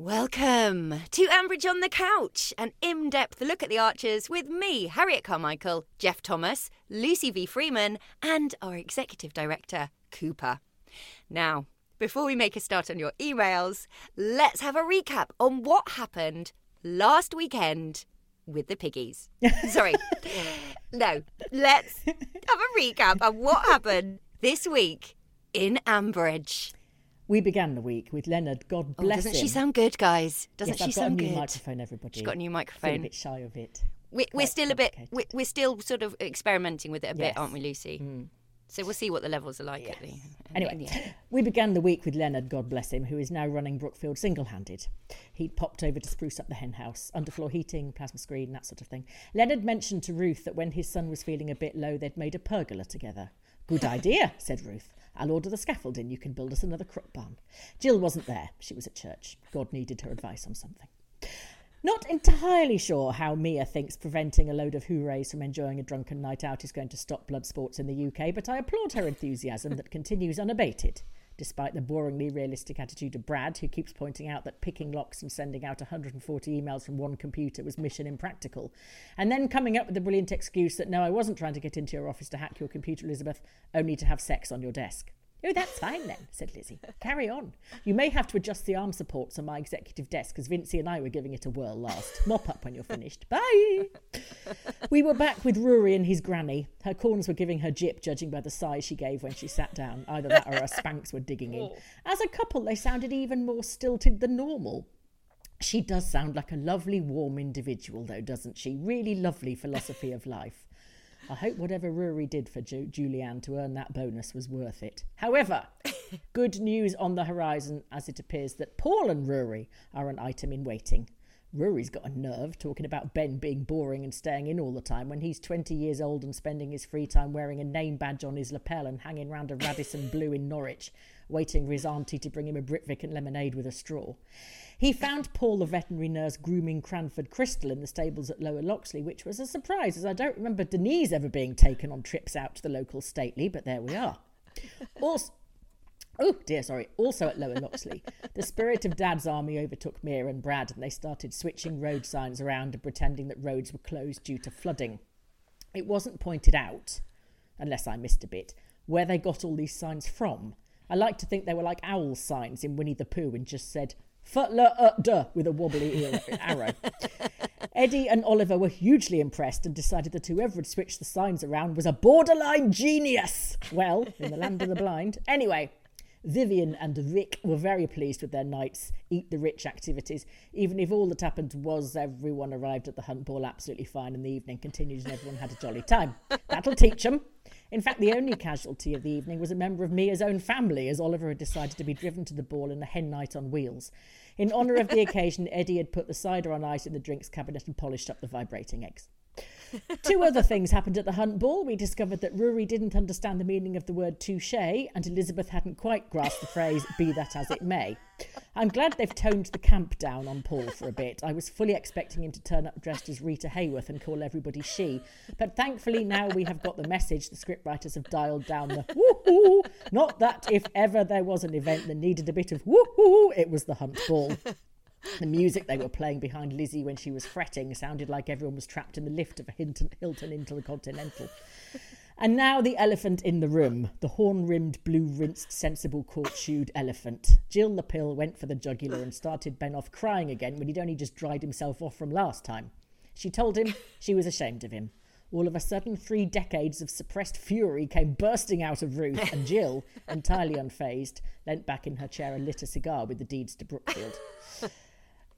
Welcome to Ambridge on the Couch, an in depth look at the Archers with me, Harriet Carmichael, Jeff Thomas, Lucy V. Freeman, and our Executive Director, Cooper. Now, before we make a start on your emails, let's have a recap on what happened last weekend with the piggies. Sorry. no, let's have a recap on what happened this week in Ambridge. We began the week with Leonard, God Oh, bless doesn't him. she sound good, guys? Doesn't yes, she I've got a new good? microphone, everybody. She's got a new Feel a bit shy of it. We, we're still a bit. We, we're still sort of experimenting with it a bit, aren't we, Lucy? Hmm. So we'll see what the levels are like. At the, Anyway, the we began the week with Leonard, God bless him, who is now running Brookfield single handed. He'd popped over to spruce up the hen house, underfloor heating, plasma screen, that sort of thing. Leonard mentioned to Ruth that when his son was feeling a bit low, they'd made a pergola together. Good idea, said Ruth. I'll order the scaffolding. You can build us another crook barn. Jill wasn't there. She was at church. God needed her advice on something. Not entirely sure how Mia thinks preventing a load of hoorays from enjoying a drunken night out is going to stop blood sports in the UK, but I applaud her enthusiasm that continues unabated, despite the boringly realistic attitude of Brad, who keeps pointing out that picking locks and sending out 140 emails from one computer was mission impractical, and then coming up with the brilliant excuse that no, I wasn't trying to get into your office to hack your computer, Elizabeth, only to have sex on your desk. Oh, that's fine then, said Lizzie. Carry on. You may have to adjust the arm supports on my executive desk because Vincy and I were giving it a whirl last. Mop up when you're finished. Bye. we were back with Rory and his granny. Her corns were giving her jip, judging by the sigh she gave when she sat down. Either that or her Spanx were digging in. Oh. As a couple, they sounded even more stilted than normal. She does sound like a lovely, warm individual, though, doesn't she? Really lovely philosophy of life. I hope whatever Rory did for Ju- Julianne to earn that bonus was worth it. However, good news on the horizon as it appears that Paul and Rory are an item in waiting. Rory's got a nerve talking about Ben being boring and staying in all the time when he's 20 years old and spending his free time wearing a name badge on his lapel and hanging round a Radisson Blu in Norwich, waiting for his auntie to bring him a Britvic and lemonade with a straw. He found Paul, the veterinary nurse, grooming Cranford Crystal in the stables at Lower Loxley, which was a surprise, as I don't remember Denise ever being taken on trips out to the local stately, but there we are. Also, Oh dear, sorry. Also at Lower Loxley, the spirit of Dad's army overtook Mia and Brad, and they started switching road signs around and pretending that roads were closed due to flooding. It wasn't pointed out, unless I missed a bit, where they got all these signs from. I like to think they were like owl signs in Winnie the Pooh and just said "Futler uh, duh" with a wobbly arrow. Eddie and Oliver were hugely impressed and decided that whoever had switched the signs around was a borderline genius. Well, in the land of the blind. Anyway, Vivian and Rick were very pleased with their night's Eat the Rich activities, even if all that happened was everyone arrived at the hunt ball absolutely fine and the evening continued and everyone had a jolly time. That'll teach them. In fact, the only casualty of the evening was a member of Mia's own family, as Oliver had decided to be driven to the ball in a hen night on wheels. In honour of the occasion, Eddie had put the cider on ice in the drinks cabinet and polished up the vibrating eggs. Two other things happened at the hunt ball. We discovered that Rory didn't understand the meaning of the word touche, and Elizabeth hadn't quite grasped the phrase be that as it may. I'm glad they've toned the camp down on Paul for a bit. I was fully expecting him to turn up dressed as Rita Hayworth and call everybody she. But thankfully, now we have got the message. The scriptwriters have dialed down the woohoo. Not that if ever there was an event that needed a bit of woohoo, it was the hunt ball. The music they were playing behind Lizzie when she was fretting sounded like everyone was trapped in the lift of a Hilton, Hilton Intercontinental. And now the elephant in the room, the horn rimmed, blue rinsed, sensible court shoed elephant. Jill the pill went for the jugular and started Ben off crying again when he'd only just dried himself off from last time. She told him she was ashamed of him. All of a sudden, three decades of suppressed fury came bursting out of Ruth, and Jill, entirely unfazed, leant back in her chair and lit a cigar with the deeds to Brookfield.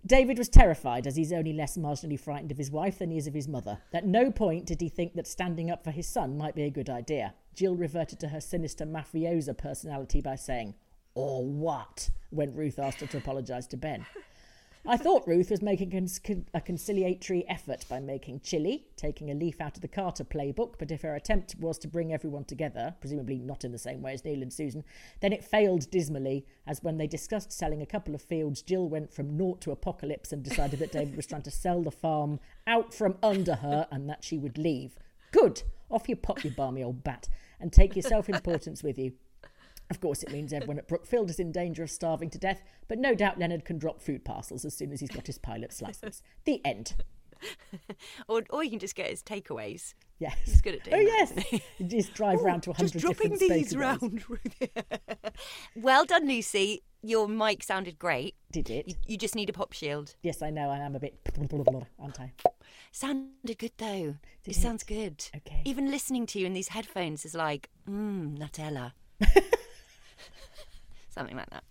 David was terrified as he's only less marginally frightened of his wife than he is of his mother. At no point did he think that standing up for his son might be a good idea. Jill reverted to her sinister mafiosa personality by saying, Or what? when Ruth asked her to apologise to Ben. I thought Ruth was making a conciliatory effort by making chili, taking a leaf out of the Carter playbook, but if her attempt was to bring everyone together, presumably not in the same way as Neil and Susan, then it failed dismally, as when they discussed selling a couple of fields, Jill went from naught to apocalypse and decided that David was trying to sell the farm out from under her and that she would leave. Good! Off you pop, you barmy old bat, and take your self importance with you. Of course, it means everyone at Brookfield is in danger of starving to death, but no doubt Leonard can drop food parcels as soon as he's got his pilot's license. The end. or, or you can just get his takeaways. Yes. He's good at doing Oh, that, yes. You just drive oh, round to 100 just dropping these round. well done, Lucy. Your mic sounded great. Did it? You, you just need a pop shield. Yes, I know. I am a bit, aren't I? Sounded good though. Did it sounds it? good. Okay. Even listening to you in these headphones is like, mmm, Nutella. Something like that.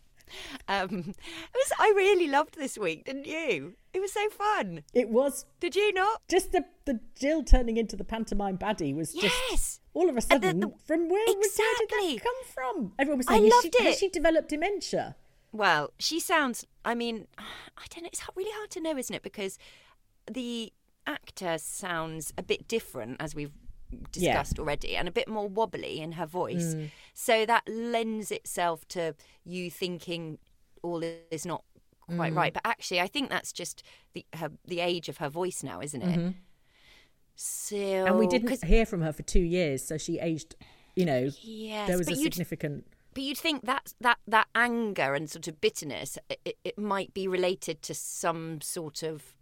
Um, it was. I really loved this week, didn't you? It was so fun. It was Did you not? just the, the Jill turning into the pantomime baddie was just Yes. all of a And the- sudden the- from where, was, where did that come from? Everyone was saying, "Is loved she, has she developed dementia? Well, she sounds. I mean, I don't know. It's really hard to know, isn't it? Because the actor sounds a bit different, as we've Yeah. discussed already, and a bit more wobbly in her voice. Mm. So that lends itself to you thinking all is not quite mm. right. But actually, I think that's just the her, the age of her voice now, isn't it? So and we didn't hear from her for two years, so she aged. You know, Yes, there was a significant. But you'd think that that that anger and sort of bitterness, it, it might be related to some sort of,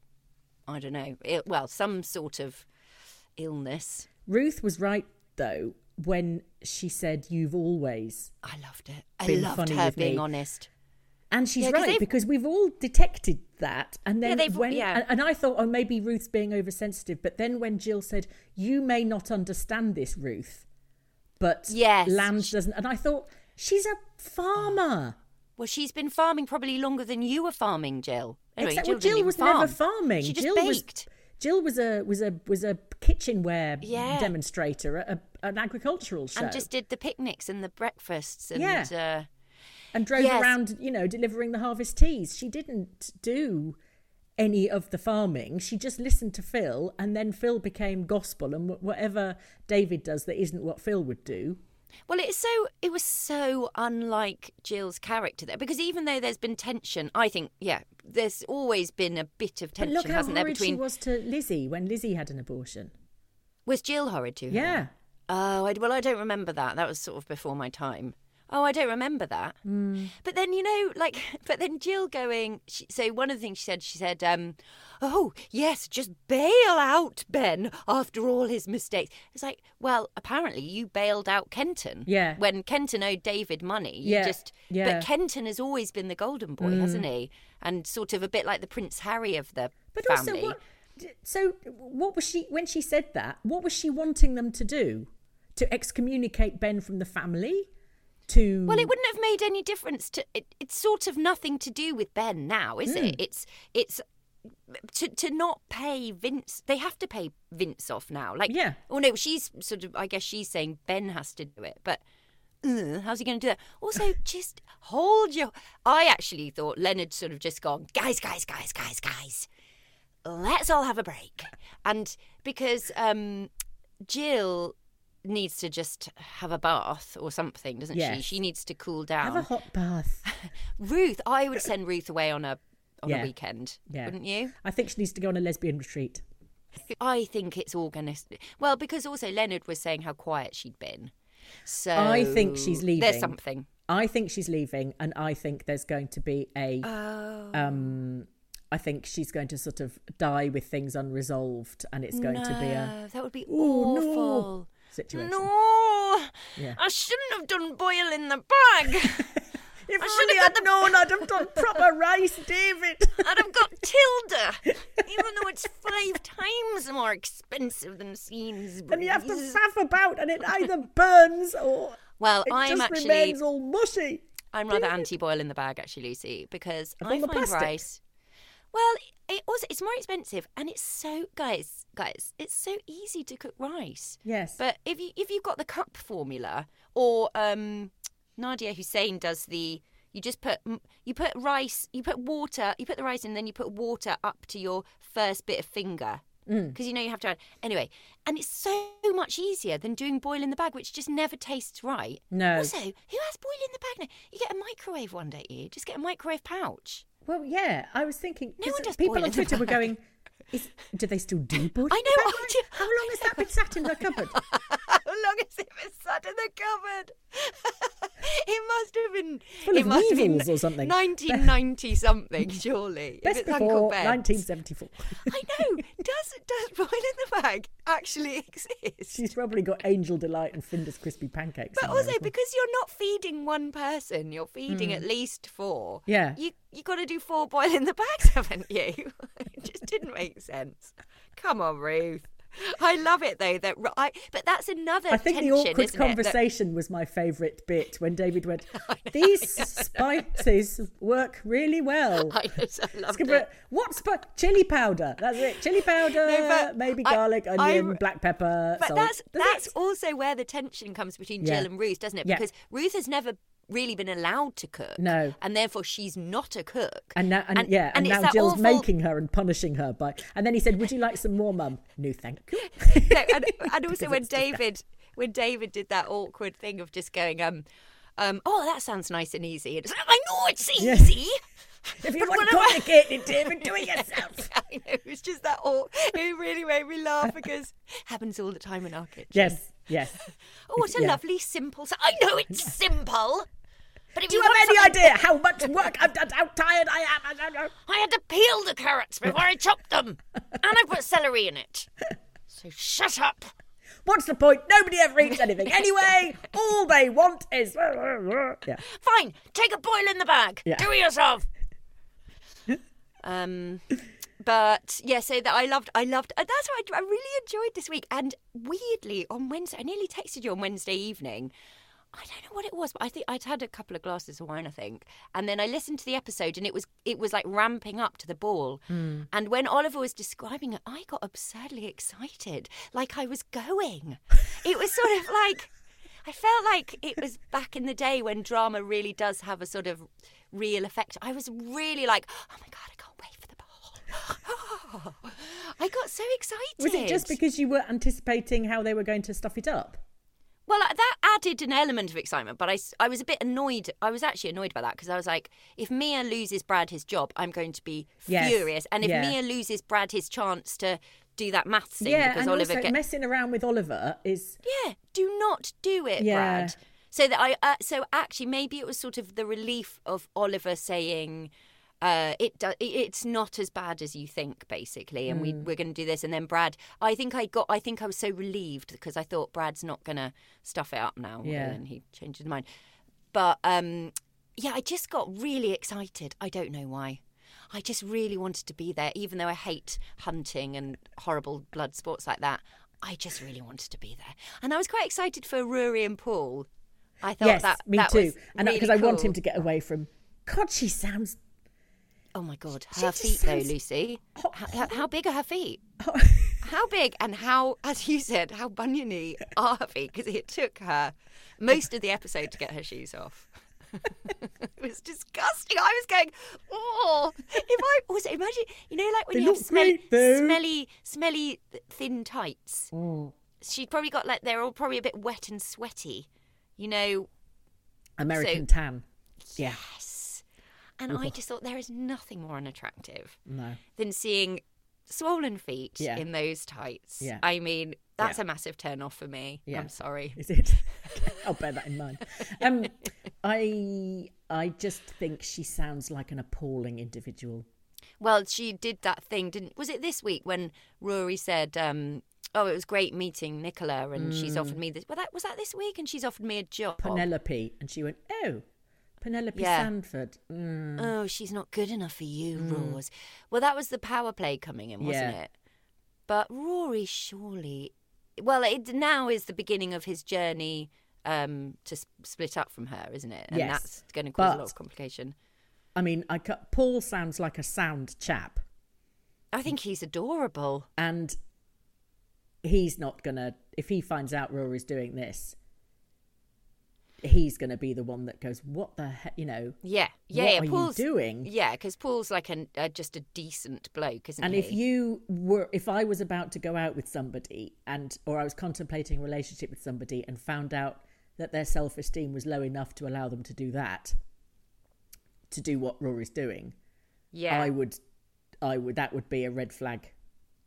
I don't know, il- well, some sort of illness. Ruth was right though when she said, "You've always." I loved it. I loved her being me. honest. And she's Yeah, right because we've all detected that. And then they've- when yeah. and, and I thought, oh, maybe Ruth's being oversensitive. But then when Jill said, "You may not understand this, Ruth," but Yes. Lambs doesn't, and I thought she's a farmer. Oh. Well, she's been farming probably longer than you were farming, Jill. Anyway, Except Jill, well, Jill was farm. never farming. She just Jill baked. was Jill was a was a was a kitchenware Yeah. demonstrator at a, an agricultural show and just did the picnics and the breakfasts and Yeah. uh, and drove Yes. around, you know, delivering the harvest teas. She didn't do any of the farming. She just listened to Phil, and then Phil became gospel, and whatever David does that isn't what Phil would do. Well, it's so it was so unlike Jill's character there because even though there's been tension, I think yeah, there's always been a bit of But tension, look how hasn't there? Between she was to Lizzie when Lizzie had an abortion. was Jill horrid to her? Yeah. Oh, I, well, I don't remember that. That was sort of before my time. Oh, I don't remember that. Mm. But then you know, like, but then Jill going. She, so one of the things she said, she said, um, "Oh yes, just bail out Ben after all his mistakes." It's like, well, apparently you bailed out Kenton. Yeah. When Kenton owed David money, you Yeah, just. yeah. But Kenton has always been the golden boy, hasn't he? And sort of a bit like the Prince Harry of the family. But family. also, what? So, what was she when she said that? What was she wanting them to do? To excommunicate Ben from the family? To Well, it wouldn't have made any difference to it. It's sort of nothing to do with Ben now, is Hmm. it? It's it's to to not pay Vince. They have to pay Vince off now. Like, Yeah. Oh no, she's sort of. I guess she's saying Ben has to do it, but. uh, how's he going to do that? Also, just hold your. I actually thought Leonard sort of just gone, guys, guys, guys, guys, guys. Let's all have a break, and because um, Jill needs to just have a bath or something, doesn't she? Yes. She needs to cool down. have a hot bath. Ruth, I would send Ruth away on a on Yeah. a weekend, Yeah. wouldn't you? I think she needs to go on a lesbian retreat. I think it's all going to. Well, because also Leonard was saying how quiet she'd been. So I think she's leaving. There's something. I think she's leaving, and I think there's going to be a. Oh. Um, I think she's going to sort of die with things unresolved, and it's going to be a that would be "Oh, no" awful. Situation. No, Yeah. I shouldn't have done boil in the bag. If I I'd got the- known, I'd have done proper rice, David. I'd have got Tilda, even though it's five times more expensive than Sainsbury's. and you have to faff about, and it either burns or Well, it I'm just actually remains all mushy. I'm rather anti boil in the bag actually, Lucy, because I find plastic? rice. Well, it also it's more expensive, and it's so guys, guys, it's so easy to cook rice. Yes. But if you if you've got the cup formula, or um, Nadiya Hussain does the, you just put you put rice, you put water, you put the rice in, then you put water up to your first bit of finger. Mm. Because you know you have to add anyway, and it's so much easier than doing boil in the bag, which just never tastes right. No. Also, who has boil in the bag now? You get a microwave one, don't you? Just get a microwave pouch. Well, yeah, I was thinking. No one does people boil on in the Twitter were going, is, do they still do boil? I know, I do. How long has that been sat in the cupboard? Long has it been sat in the cupboard? it must have been. Full it must have been or something. 1990 something, surely. Best before Ben's. 1974. I know. Does does boil in the bag actually exist? She's probably got Angel Delight and Findus crispy pancakes. But also because you're not feeding one person, you're feeding hmm. at least four. Yeah. You you got to do four boil in the bags, haven't you? it just didn't make sense. Come on, Ruth. I love it though that I. But that's another. I think the awkward it, that- conversation was my favourite bit when David went, These spices work really well. I just I loved Skipper, it. What spi- chili powder? That's it. Chili powder, No, maybe I- garlic, onion, I'm- black pepper, But salt. that's That's also where the tension comes between Yeah. Jill and Ruth, doesn't it? Yeah. Because Ruth has never really been allowed to cook. No. And therefore she's not a cook. And now, and, yeah, and, it's now Jill's awful- making her and punishing her by. And then he said, "Would you like some more, Mum?" No, thank you. No, and, and also when it's just that. David when David did that awkward thing of just going um um oh that sounds nice and easy and it's like, I know it's Yes. easy. if you want what am I- complicated, David, do it yourself. I know it was just that all it really made me laugh because happens all the time in our kitchen. yes, yes. Oh, what a Yeah. lovely simple. I know it's simple. But if Do you want have any something- idea how much work I've done, how tired I am? I don't know. I had to peel the carrots before I chopped them, and I put celery in it. So shut up. What's the point? Nobody ever eats anything anyway. All they want is yeah. Fine, take a boil in the bag. Yeah. Do it yourself. um, but yeah, so that I loved, I loved. uh, That's what I, I really enjoyed this week. And weirdly, on Wednesday, I nearly texted you on Wednesday evening. I don't know what it was, but I think I'd had a couple of glasses of wine, I think, and then I listened to the episode, and it was it was like ramping up to the ball. Hmm. And when Oliver was describing it, I got absurdly excited, like I was going. It was sort of like I felt like it was back in the day when drama really does have a sort of real effect. I was really like, oh my god, I can't wait for the ball. I got so excited. Was it just because you were anticipating how they were going to stuff it up? Well, uh, that added an element of excitement, but I, I was a bit annoyed. I was actually annoyed by that because I was like, if Mia loses Brad his job, I'm going to be Yes. furious. And if Yeah. Mia loses Brad his chance to do that maths thing yeah, because and Oliver also get- messing around with Oliver is yeah, do not do it, Yeah. Brad. So that I, uh, so actually, maybe it was sort of the relief of Oliver saying, uh, "It, do, it's not as bad as you think, basically, and we Mm. we're going to do this." And then Brad, I think I got, I think I was so relieved because I thought Brad's not going to stuff it up now, Yeah. and he changed his mind. But um, yeah, I just got really excited. I don't know why. I just really wanted to be there, even though I hate hunting and horrible blood sports like that. I just really wanted to be there, and I was quite excited for Rory and Paul. I thought yes, that me that too, and really because I want him to get away from. God, she sounds. Oh my god, her feet though, sounds- Lucy. Ho- How, how big are her feet? Oh. How big and how, as you said, how buniony are her feet? Because it took her most of the episode to get her shoes off. it was disgusting. I was going, oh, if I also imagine, you know, like when They you have smelly, great, smelly, smelly, thin tights. She'd probably got like they're all probably a bit wet and sweaty, you know. American So- tan. Yeah, Yes. And I just thought there is nothing more unattractive no. than seeing swollen feet Yeah. in those tights. Yeah. I mean, that's Yeah. a massive turn off for me. Yeah. I'm sorry. Is it? I'll bear that in mind. Um, I I just think she sounds like an appalling individual. Well, she did that thing, didn't was it this week when Rory said, um, Oh, it was great meeting Nicola and she's Mm. offered me this well that was that this week and she's offered me a job. Penelope, and she went, "Oh, Penelope Yeah. Sanford." Mm. Oh, she's not good enough for you, Rose. Well, that was the power play coming in, wasn't Yeah. it? But Rory surely, well, it now is the beginning of his journey um, to s- split up from her, isn't it? And Yes, that's going to cause a lot of complication. I mean, I Paul sounds like a sound chap, I think he's adorable. and he's not gonna. If he finds out Rory's doing this, he's gonna be the one that goes, "What the heck?" You know. Yeah, yeah. What yeah. are you doing? Yeah, because Paul's like an, uh, just a decent bloke, isn't And he? And if you were, if I was about to go out with somebody, and or I was contemplating a relationship with somebody, and found out that their self esteem was low enough to allow them to do that, to do what Rory's doing, yeah, I would, I would. That would be a red flag,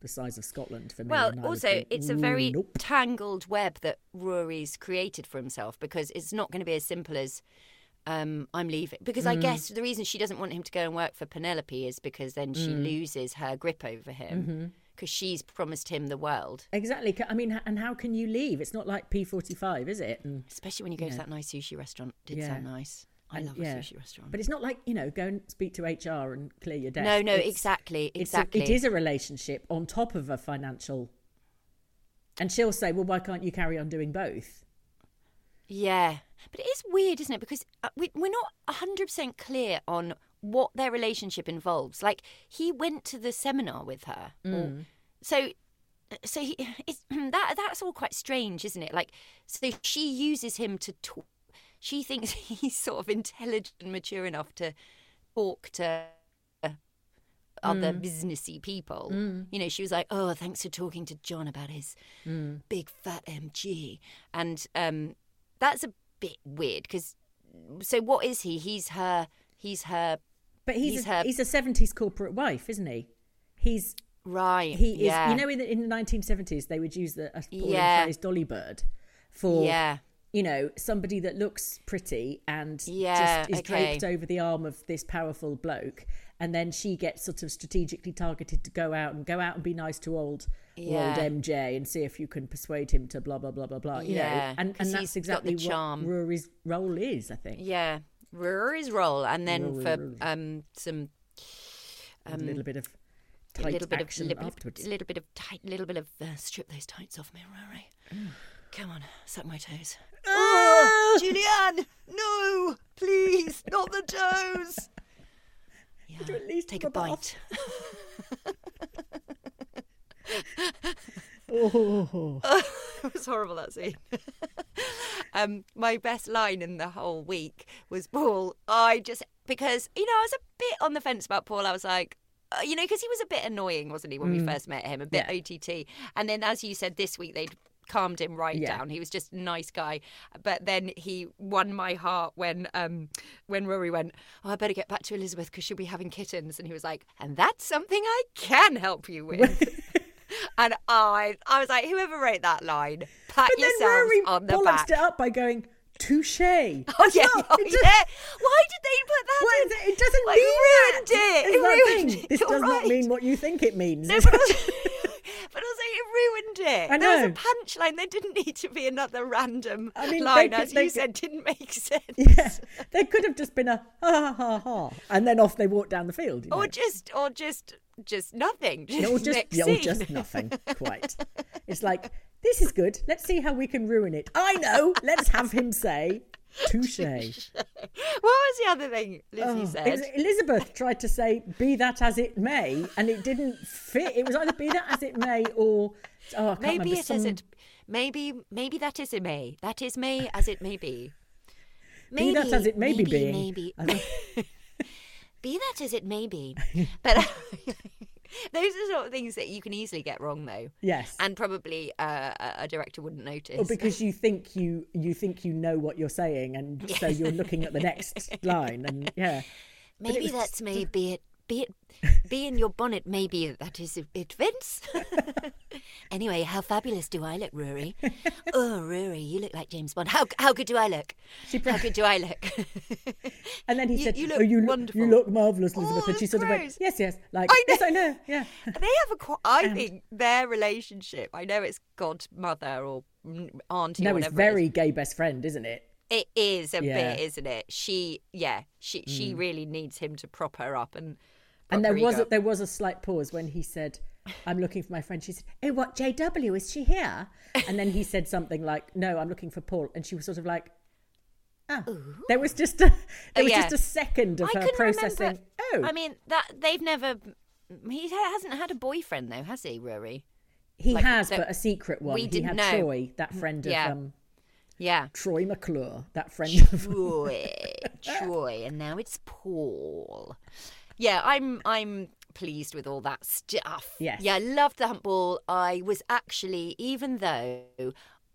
the size of Scotland for me. Well, and I would also, think, it's a very nope." tangled web that Rory's created for himself because it's not going to be as simple as um, I'm leaving. Because Mm. I guess the reason she doesn't want him to go and work for Penelope is because then she Mm. loses her grip over him Mm-hmm. because she's promised him the world. exactly. I mean, and how can you leave? It's not like P forty five, is it? And Especially when you go to that nice sushi restaurant. Did Yeah. sound nice. I love yeah. a sushi restaurant. But it's not like you know, go and speak to HR and clear your desk. no, no, It's- exactly, it's a- exactly. it is a relationship on top of a financial. And she'll say, "Well, why can't you carry on doing both?" Yeah, but it is weird, isn't it? Because uh, we, we're not hundred percent clear on what their relationship involves. Like he went to the seminar with her, or- so so he, it's, that that's all quite strange, isn't it? Like so she uses him to talk. She thinks he's sort of intelligent and mature enough to talk to other mm. businessy people. Mm. You know, she was like, "Oh, thanks for talking to John about his mm. big fat MG," and um, that's a bit weird because. So what is he? He's her. He's her. But he's He's a, her- he's a seventies corporate wife, isn't he? He's Right. he is. yeah. You know, in the in the nineteen seventies, they would use the a Yeah. phrase "dolly bird" for Yeah. You know somebody that looks pretty and Yeah, just is okay. draped over the arm of this powerful bloke, and then she gets sort of strategically targeted to go out and go out and be nice to old old MJ and see if you can persuade him to blah blah blah blah blah. You Yeah, know, and and that's exactly charm. what Rory's role is. I think. Yeah. Rory's role, and then Rory, for Rory. um some a little bit of a little bit of action little, afterwards. little bit of tight, little bit of uh, strip those tights off me, Rory. Come on, suck my toes. Oh, Julianne, no, please, not the toes. Yeah, you at least take a bite. Oh, it was horrible that scene. um, my best line in the whole week was Paul. I just because you know I was a bit on the fence about Paul. I was like. Uh, you know, because he was a bit annoying, wasn't he, when we first met him? A bit Mm. Yeah. OTT. And then, as you said, this week they'd calmed him right Yeah. down. He was just a nice guy. But then he won my heart when um, when Rory went, Oh, I better get back to Elizabeth because she'll be having kittens. And he was like, And that's something I can help you with. and I, I was like, Whoever wrote that line, pat but then Rory on the back. it up by going touche. Oh yeah, not- oh, yeah. Why did they put that What in? it? Doesn't Like, mean ruined that. it. It ruined it. This You're does not mean what you think it means. No, but also, it ruined it. I There was a punchline. There didn't need to be another random I mean, line, could- as you could- said, didn't make sense. yeah, there could have just been a ha ha ha ha, and then off they walked down the field. You know? Or just, or just, just nothing. Yeah, or just, yeah, or just nothing. Quite. It's like this is good. Let's see how we can ruin it. I know. Let's have him say touche. What was the other thing Lizzie Oh, said? Elizabeth tried to say "be that as it may," and it didn't fit. It was either "be that as it may" or oh, maybe it some- not Maybe, maybe that is a may. That is may as it may be. Be that as it may be maybe, being. Maybe. Be that as it may be. But those are sort of things that you can easily get wrong, though. Yes. And probably uh, a- director wouldn't notice. Or because you think you you think you know what you're saying, and so you're looking at the next line, and yeah. Maybe was that's may be it. Be it. Be in your bonnet. Maybe that is it, Vince. anyway, how fabulous do I look, Rory? oh, Rory, you look like James Bond. How how good do I look? How good do I look? And then he You- said, you "Oh, look you look, wonderful." you look marvelous, Elizabeth." Oh, and she sort of went, "Yes, yes." Like, I know. yes, I know. Yeah. they have a. qu- I think their relationship. I know it's godmother or mm, auntie. No, or it's whatever it very gay best friend, isn't it? It is a Yeah. Mm. bit, isn't it? She, yeah, she she really needs him to prop her up and. And there was a, there was a slight pause when he said, "I'm looking for my friend." She said, "Oh, what JW is she here?" And then he said something like, "No, I'm looking for Paul." And she was sort of like, Ah, there was just a there Oh, was yeah. just a second of I her processing. remember. Oh, I mean that they've never. He hasn't had a boyfriend though, has he, Rory? he like, has, so but a secret one. we he didn't had know. Troy, that friend of Yeah. um, Yeah. Troy McClure, that friend of. Troy, Troy, and now it's Paul. Yeah, I'm I'm pleased with all that stuff. Yes. Yeah, I loved the hunt ball. I was actually, even though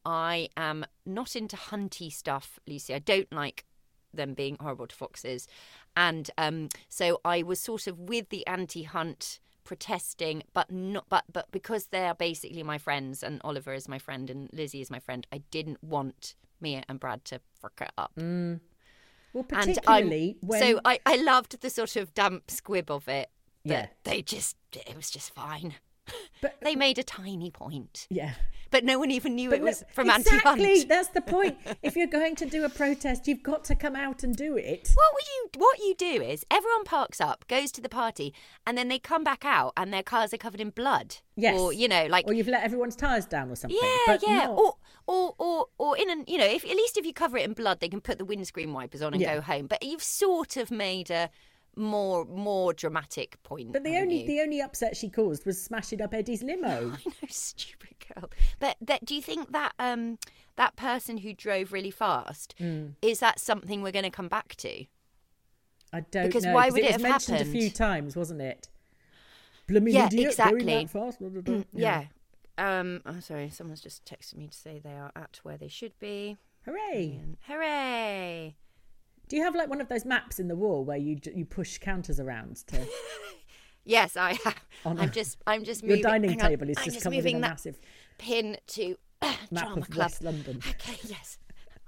I am not into hunty stuff, Lucy, I don't like them being horrible to foxes, and um, so I was sort of with the anti-hunt protesting but not but but because they are basically my friends and Oliver is my friend and Lizzie is my friend I didn't want Mia and Brad to frick it up Well, particularly when so I, I loved the sort of damp squib of it. Yeah. they just it was just fine. But- they made a tiny point, yeah. but no one even knew But it was no- from exactly, anti-hunt. that's the point. if you're going to do a protest, you've got to come out and do it. What would you? What you do is everyone parks up, goes to the party, and then they come back out, and their cars are covered in blood. Yes. or you know, like Or you've let everyone's tyres down or something. yeah, but yeah, not- or or or or in an you know, if at least if you cover it in blood, they can put the windscreen wipers on and Yeah. go home. But you've sort of made a more more dramatic point. But the only you? the only upset she caused was smashing up Eddie's limo. I know, stupid girl. But that, do you think that um that person who drove really fast Hmm. is that something we're going to come back to? I don't Because know. why would it it was have mentioned a few times, wasn't it? Blooming Yeah, idiot, exactly. Fast. blah, blah, blah. Yeah. Um. I'm sorry. Someone's just texted me to say they are at where they should be. Hooray! Hooray! Do you have like one of those maps in the wall where you you push counters around to Yes, I have. On I'm a- just. I'm just moving. your dining hang on, table is just just covered in moving a massive pin to map drama of club. West London? Okay. Yes.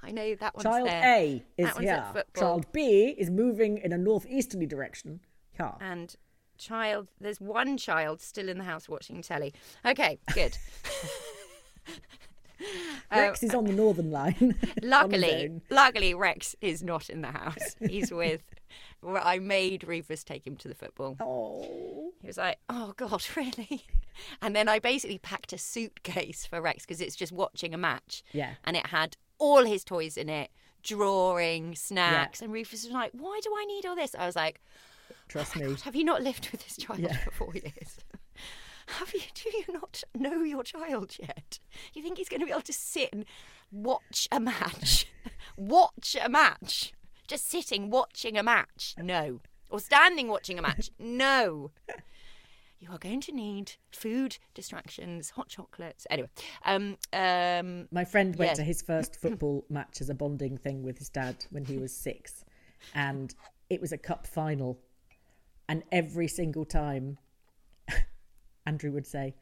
I know that one's Child there. A is here. Child B is moving in a northeasterly direction. Here. and child there's one child still in the house watching telly okay good Rex um, is on the northern line. luckily luckily rex is not in the house he's with well, i made rufus take him to the football Oh. he was like oh god really and then i basically packed a suitcase for rex because it's just watching a match Yeah. and it had all his toys in it drawing snacks and rufus was like why do i need all this i was like Trust Oh me. God, have you not lived with this child Yeah. for four years? Have you? Do you not know your child yet? You think he's going to be able to sit and watch a match? watch a match? Just sitting watching a match? No. Or standing watching a match? No. You are going to need food, distractions, hot chocolates. Anyway, um, um, My friend went Yeah. to his first football match as a bonding thing with his dad when he was six, and it was a cup final. And every single time, Andrew would say,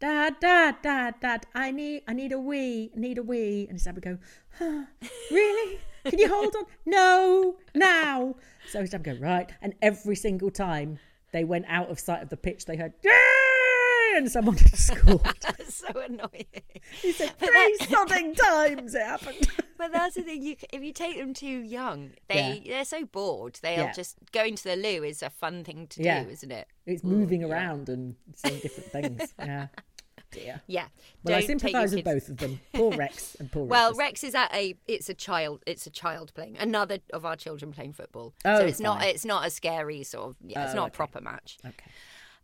"Dad, Dad, Dad, Dad, I need, I need a wee, I need a wee," and his dad would go, huh, "Really? Can you hold on? No, now." So his dad would go right, and every single time they went out of sight of the pitch, they heard. And someone had scored. that's so annoying. He said three sodding times it happened. But that's the thing. You, if you take them too young, they Yeah. they're so bored. They'll Yeah. just going to the loo is a fun thing to Yeah. do, isn't it? It's moving around and saying different things. Yeah. Dear. Yeah. Well, I sympathise with both of them. Poor Rex and poor Well, Rex is at a. It's a child. It's a child playing. Another of our children playing football. Oh, so it's not. It's not a scary sort of. Yeah, it's Oh, not okay. a proper match. Okay.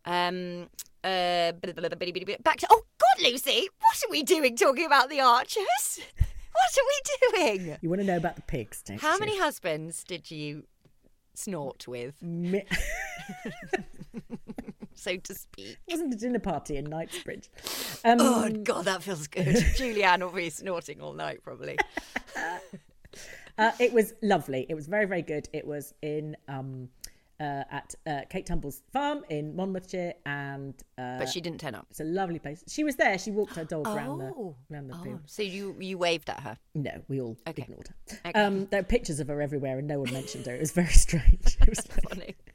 Um. Uh. Back to. Oh God, Lucy, what are we doing talking about the Archers? What are we doing? You want to know about the pigs, don't How many husbands did you snort with, Mi- so to speak? it wasn't a dinner party in Knightsbridge. Um, Oh God, that feels good. Julianne will be snorting all night probably. uh, it was lovely. It was very, very good. It was in um, uh, at uh, Kate Humble's farm in Monmouthshire, and uh, But she didn't turn up. it's a lovely place. She was there. She walked her dog around the Oh. around the Oh, field. so you you waved at her. No, we all Okay. ignored her. Okay. Um, there were pictures of her everywhere, and no one mentioned her. It was very strange. It was funny.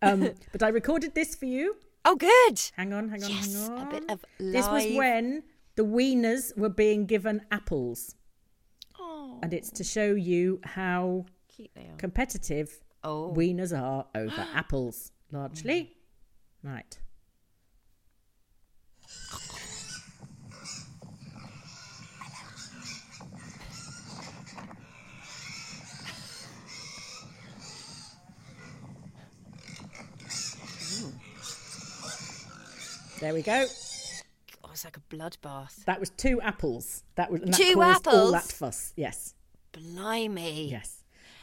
Um, but I recorded this for you. Oh, good. Hang on, hang on, Yes, hang a bit of This was when the weaners were being given apples, Oh, and it's to show you how cute they are. Competitive oh. weaners are over apples, largely. Mm. Right. There we go. Oh, it's like a bloodbath. That was two apples. That was that two apples. All that fuss. Yes. Blimey. Yes.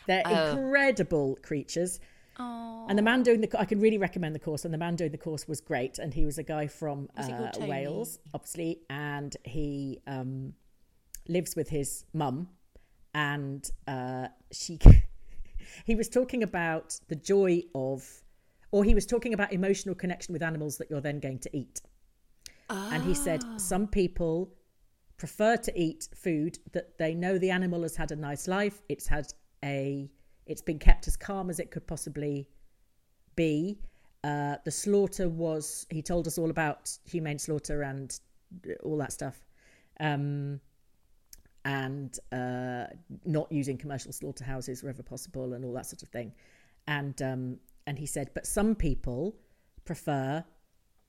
They're Oh. incredible creatures. And the man doing the, I can really recommend the course. And the man doing the course was great. And he was a guy from uh. Wales, obviously, and he um, lives with his mum. And uh, she, he was talking about the joy of, or he was talking about emotional connection with animals that you're then going to eat. And he said Ah. some people prefer to eat food that they know the animal has had a nice life. It's had a, it's been kept as calm as it could possibly be. Uh, the slaughter was, he told us all about humane slaughter and all that stuff. Um, and uh, not using commercial slaughterhouses wherever possible and all that sort of thing. And um, and he said, but some people prefer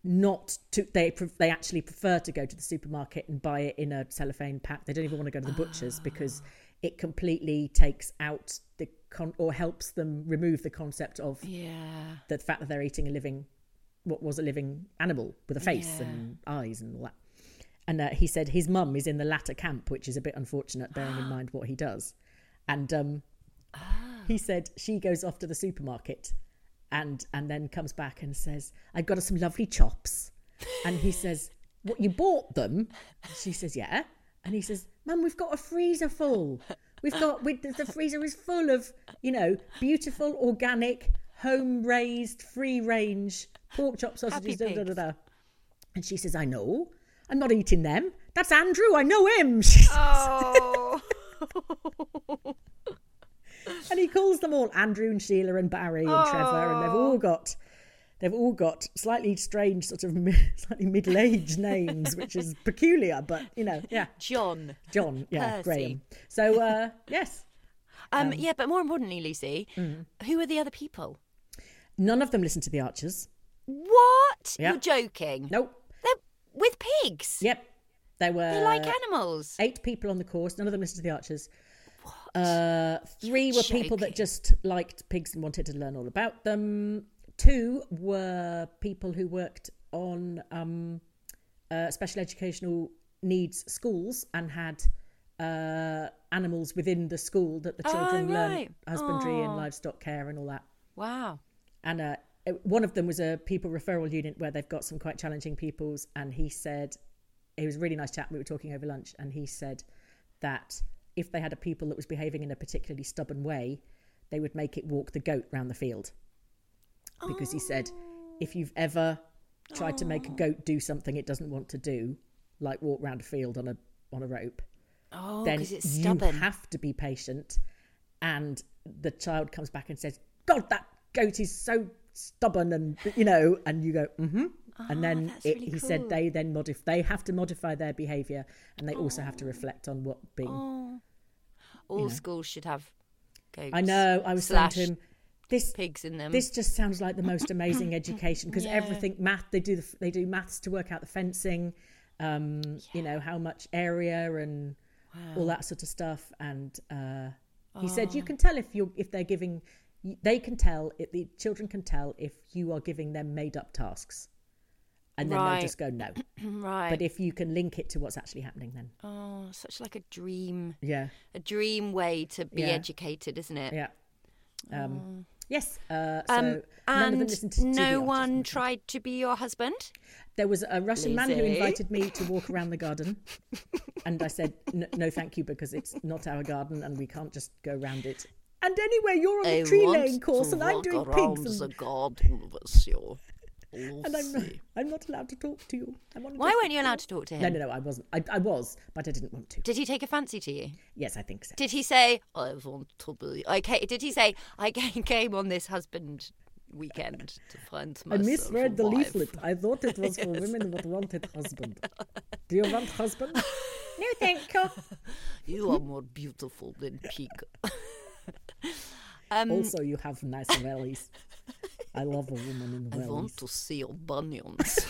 not to. They they actually prefer to go to the supermarket and buy it in a cellophane pack. They don't even want to go to the butcher's because it completely takes out the con- or helps them remove the concept of Yeah. the fact that they're eating a living, what was a living animal with a face Yeah. and eyes and all that. And uh, he said his mum is in the latter camp, which is a bit unfortunate, bearing in mind what he does. And um, he said she goes off to the supermarket and and then comes back and says, "I got us some lovely chops." And he says, "What you bought them?" She says, "Yeah." And he says, "Mum, we've got a freezer full. We've got we, the freezer is full of you know beautiful organic." Home raised, free range pork chop sausages. Da, da, da, da. And she says, I know. I'm not eating them. That's Andrew. I know him. She says. Oh. And he calls them all Andrew and Sheila and Barry and Trevor, and they've all oh. got they've all got slightly strange, sort of mi- slightly middle-aged names, which is peculiar, but you know, yeah. John. John, yeah, Percy. Graham. So uh, yes, Um, yeah, but more importantly, Lucy, mm. who are the other people? none of them listen to the Archers. What? Yeah. You're joking. Nope. They're with pigs. Yep. They were They like animals. eight people on the course. None of them listened to the Archers. Uh, three were people that just liked pigs and wanted to learn all about them. Two were people who worked on um, uh, special educational needs schools and had uh, animals within the school that the Oh, children learn right. husbandry and livestock care and all that. Wow. And uh, one of them was a people referral unit where they've got some quite challenging peoples. And he said, it was a really nice chat. We were talking over lunch, and he said that if they had a pupil that was behaving in a particularly stubborn way, they would make it walk the goat round the field. Because he said, if you've ever tried to make a goat do something it doesn't want to do, like walk round a field on a on a rope, Oh, then it's you have to be patient. And the child comes back and says, "God, that goat is so stubborn," and you know, and you go, "Mm-hmm." and then it, really he said they then modif- they have to modify their behaviour, and they also have to reflect on what being. Oh. All schools should have goats. I know. I was slash saying to him, "This pigs in them. this just sounds like the most amazing education because Yeah. everything math they do the, they do maths to work out the fencing um you know how much area and all that sort of stuff and uh he said Oh. you can tell if you're if they're giving they can tell if the children can tell if you are giving them made up tasks and then Right. they'll just go no right. but if you can link it to what's actually happening then oh, such like a dream, yeah a dream way to be Yeah. educated, isn't it? yeah um yes uh so Um, none of them and listened to, to no one tried to be your husband. There was a Russian man who invited me to walk around the garden, and I said no, thank you, because it's not our garden and we can't just go around it. And anyway, you're on the tree laying course, and I'm doing pigs, and, garden with you. And I'm not, I'm not allowed to talk to you. Why weren't you allowed to talk to him? No, no, no, I wasn't. I, I was, but I didn't want to. Did he take a fancy to you? Yes, I think so. Did he say, "I want to be"? Okay. Did he say, "I came on this husband weekend to find I myself misread the wife"? leaflet. I thought it was for women that wanted husband. Do you want husband? no, thank you. You are more beautiful than pig. Um, Also, you have nice valleys. I love a woman in the I want to see your bunions.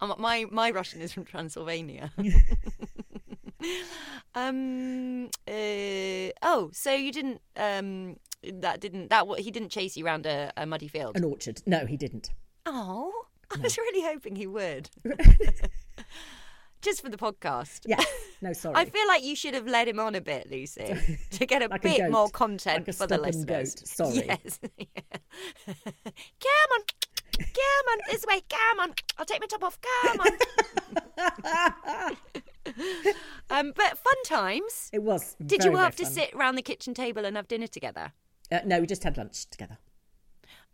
my my Russian is from Transylvania. um. Uh, oh, so you didn't. Um. That didn't. That wa- he didn't chase you around a, a muddy field. An orchard. No, he didn't. Oh. I was really hoping he would. Just for the podcast. Yes. No, sorry. I feel like you should have led him on a bit, Lucy, to get a Like bit goat. more content Like a for the listeners. goat. Sorry. Yes. Come on. Come on. This way. Come on. I'll take my top off. Come on. um, but fun times. it was. Did you very have to fun. sit around the kitchen table and have dinner together? Uh, no, we just had lunch together.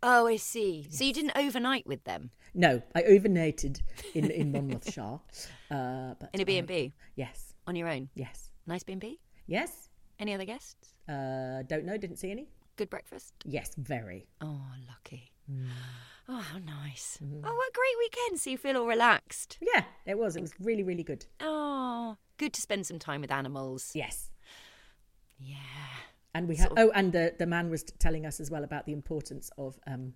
Oh, I see. So you didn't overnight with them No, I overnighted in in Monmouthshire. Uh, but in a B&B yes, on your own? yes, Nice B&B? yes. Any other guests? Uh, don't know. Didn't see any. Good breakfast? Yes, very. Oh, lucky. Mm. Oh, how nice. Mm-hmm. Oh, what a great weekend. So you feel all relaxed. Yeah, it was. It was really, really good. Oh, good to spend some time with animals. Yes. Yeah. And we had. Oh, and the the man was telling us as well about the importance of um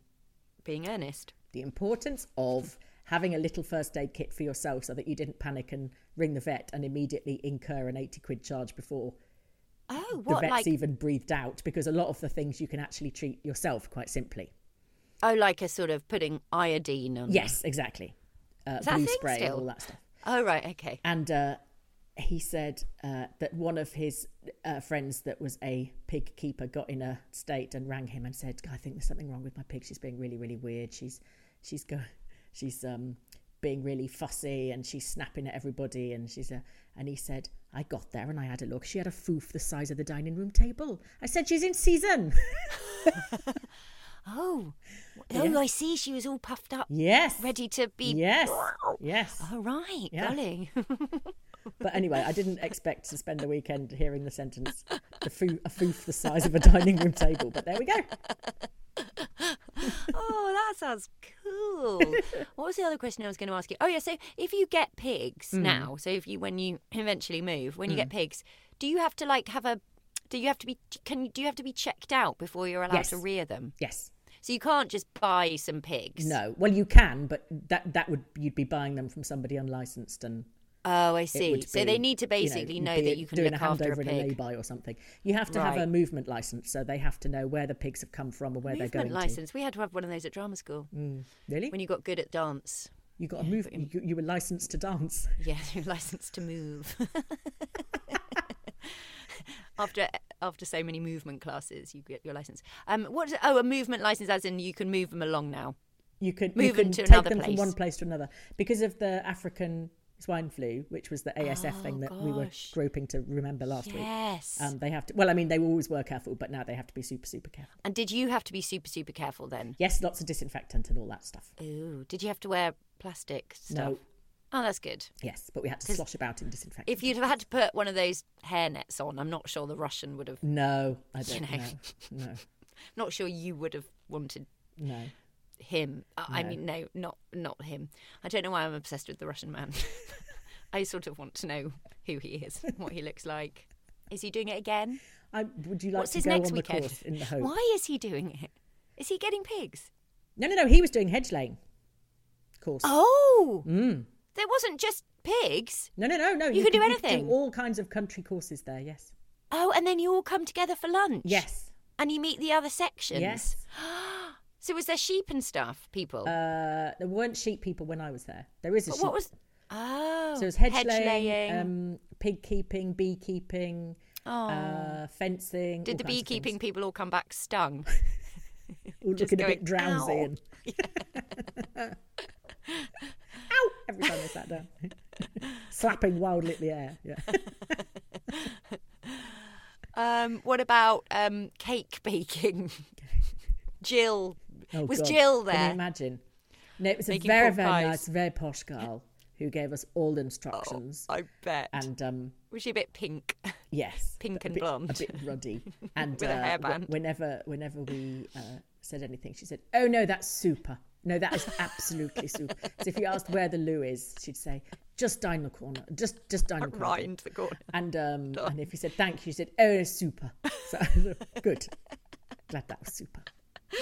Being earnest. the importance of having a little first aid kit for yourself so that you didn't panic and ring the vet and immediately incur an 80 quid charge before Oh, the vet's like even breathed out because a lot of the things you can actually treat yourself quite simply. oh, like a sort of putting iodine on. Yes, exactly. Uh, blue spray and still? all that stuff. Oh, right. Okay. And uh, he said uh, that one of his uh, friends that was a pig keeper got in a state and rang him and said, "I think there's something wrong with my pig. She's being really, really weird. She's she's go she's um being really fussy and she's snapping at everybody and she's a and he said." I got there and I had a look. She had a foof the size of the dining room table. I said, She's in season. Oh. Oh, I see. She was all puffed up, yes. ready to be. Yes. Yes. Oh, right. Yeah. Golly. But anyway, I didn't expect to spend the weekend hearing the sentence, the foo- a foof the size of a dining room table. But there we go. oh, that sounds cool. what was the other question I was going to ask you? Oh, yeah. So if you get pigs Mm. now, so if you when you eventually move, when you get pigs, do you have to like have a? Do you have to be? Can? Do you have to be checked out before you're allowed to rear them? Yes. So you can't just buy some pigs. No. Well, you can, but that that would you'd be buying them from somebody unlicensed, and Oh, I see. would So they need to basically you'd know, that you can doing look a after a handover in a pig. lay-by or something. You have to have a movement license, so they have to know where the pigs have come from or where they're Movement going license. We had to have one of those at drama school. Mm. Really? when you got good at dance. You got a move. You, you were licensed to dance. Yeah, you're licensed to move. after after so many movement classes, you get your license. Um, what? Is, oh, a movement license, as in you can move them along now. You could Move you them to take another them from place. one place to another because of the African swine flu, which was the ASF Oh, thing that we were groping to remember last week. Yes. Um, they have to. Well, I mean, they always were careful, but now they have to be super, super careful. and did you have to be super super careful then? Yes, lots of disinfectant and all that stuff. Ooh, did you have to wear plastic stuff? No. Oh, that's good. Yes, but we had to slosh about in disinfectant. If you'd have had to put one of those hair nets on, I'm not sure the Russian would have. no, I don't know. know. No, Not sure you would have wanted no. Him. Uh, I mean, no, not not him. I don't know why I'm obsessed with the Russian man. I sort of want to know who he is, what he looks like. Is he doing it again? I, would you like What's to his go next on the weekend? course in the hope? Why is he doing it? Is he getting pigs? No, no, no. He was doing hedge laying course. Oh, Mm. there wasn't just pigs. No, no, no, no. You could do could anything. all kinds of country courses there. Yes. Oh, and then you all come together for lunch. Yes. and you meet the other sections. Yes. So was there sheep and stuff, people? Uh, there weren't sheep people when I was there. There is a but sheep. what was? Oh, so it was hedge, laying, laying. Um, pig keeping, beekeeping, oh. uh, fencing. Did the beekeeping people all come back stung? all just looking a bit drowsy "Ow." and ow every time they sat down, slapping wildly at the air. Yeah. Um, what about um, cake baking? Jill Oh, was God. Jill there? Can you imagine? No, it was a very, very pies. nice, very posh girl who gave us all the instructions. I bet. And um, was she a bit pink? yes, Pink a and bit- blonde. a bit ruddy. And With a uh, wh- hairband. whenever, whenever we uh, said anything, she said, "Oh no, that's super. No, that is absolutely super." So if you asked where the loo is, she'd say, "Just down the corner. Just, just down the corner." right into the corner. And um, and if you said thank you, she said, "Oh, it's super." So good. Glad that was super.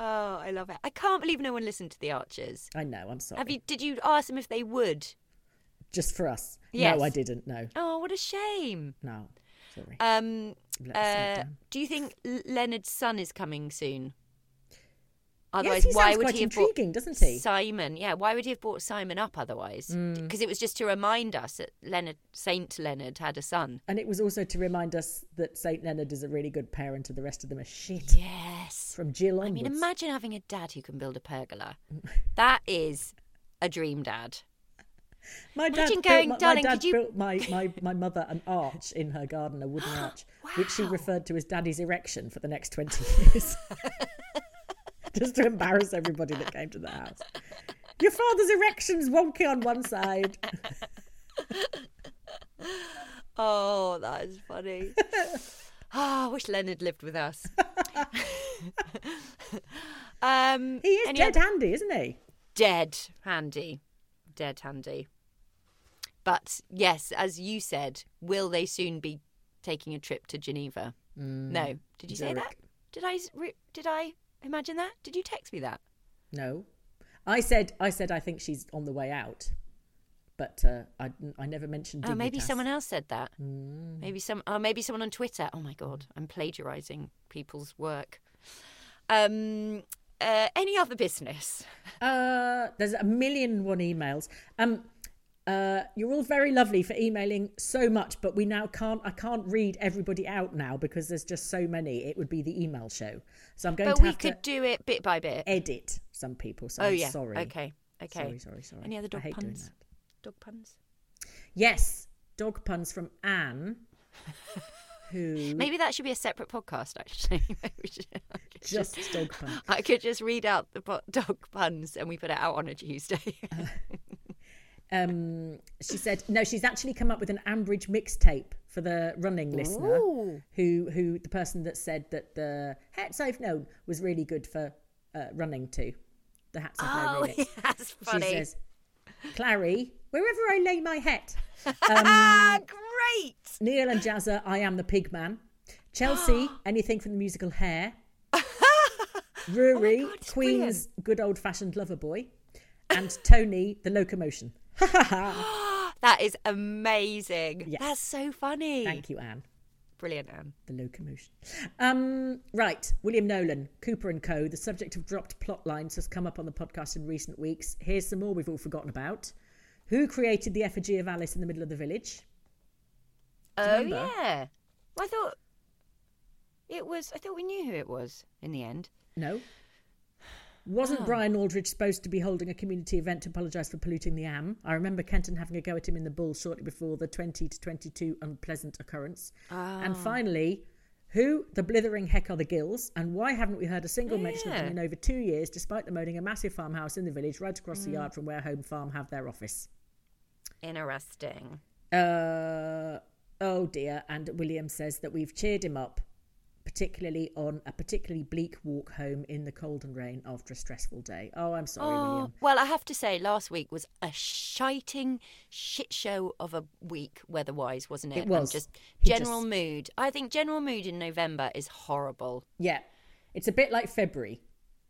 Oh, I love it. I can't believe no one listened to the Archers. I know. I'm sorry. Have you? Did you ask them if they would? Just for us. Yes. No, I didn't. No, Oh, what a shame. no. Sorry. Um, uh, do you think Leonard's son is coming soon? Otherwise, he why would quite he have intriguing, doesn't he? Mm. Simon, yeah, why would he have brought Simon up otherwise? Because it was just to remind us that Leonard Saint Leonard had a son. And it was also to remind us that Saint Leonard is a really good parent, and the rest of them are shit. Yes. From Jill I mean, imagine having a dad who can build a pergola. that is a dream dad. My dad Imagine built going, my, "Darling, my dad you-" built my, my, my mother an arch in her garden, a wooden arch, which she referred to as Daddy's erection for the next 20 years. Just to embarrass everybody that came to the house. Your father's erection's wonky on one side. Oh, that is funny. oh, I wish Leonard lived with us. um, He is dead handy, isn't he? dead handy, dead handy. But yes, as you said, will they soon be taking a trip to Geneva? no. Did you say that? Did I? Did I imagine that? Did you text me that? No. I said I said I think she's on the way out. But uh, I, I never mentioned Oh, maybe someone else said that. Maybe some. Oh, maybe someone on Twitter. Oh my god, I'm plagiarizing people's work. Um. Uh, any other business? Uh, there's a million one emails. Um, uh, you're all very lovely for emailing so much, but we now can't. I can't read everybody out now because there's just so many. It would be the email show, so I'm going But to we could to do it bit by bit. edit some people. So oh I'm yeah. sorry. Okay. Okay. Sorry, sorry, sorry. Any other I dog hate doing puns? that. Dog puns. Yes, dog puns from Anne, who Maybe that should be a separate podcast. Actually, should- could just dog puns. I could just read out the dog puns and we put it out on a Tuesday. Um, she said no. She's actually come up with an Ambridge mixtape for the running listener, Ooh. who who the person that said that the hats I've known was really good for uh, running too. The hats I've known. oh, remix. that's funny. She says, "Clarrie, wherever I lay my hat." ah, great. Neil and Jazzer, I am the pig man. Chelsea, anything from the musical Hair. Ruairi, Oh God, Queen's good old fashioned lover boy. And Tony, the locomotion. That is amazing. Yes. That's so funny. Thank you, Anne. Brilliant, Anne. The locomotion. Um, right, William Nolan, Cooper and Co. The subject of dropped plot lines has come up on the podcast in recent weeks. Here's some more we've all forgotten about. Who created the effigy of Alice in the middle of the village? Oh remember? yeah. Well, I thought it was. I thought we knew who it was in the end. No. Wasn't Oh. Brian Aldridge supposed to be holding a community event to apologise for polluting the Am? I remember Kenton having a go at him in the bull shortly before the 20 to 22 unpleasant occurrence. Ah. And finally, who the blithering heck are the Gills? And why haven't we heard a single mention of them in over two years, despite them owning a massive farmhouse in the village right across Mm. the yard from where Home Farm have their office? Interesting. Uh, oh dear. And William says that we've cheered him up, particularly on a particularly bleak walk home in the cold and rain after a stressful day. Oh, I'm sorry, Oh, William. well, I have to say, last week was a shiting shit show of a week weather-wise, wasn't it? It And was. just general just- mood. I think general mood in November is horrible. Yeah, it's a bit like February.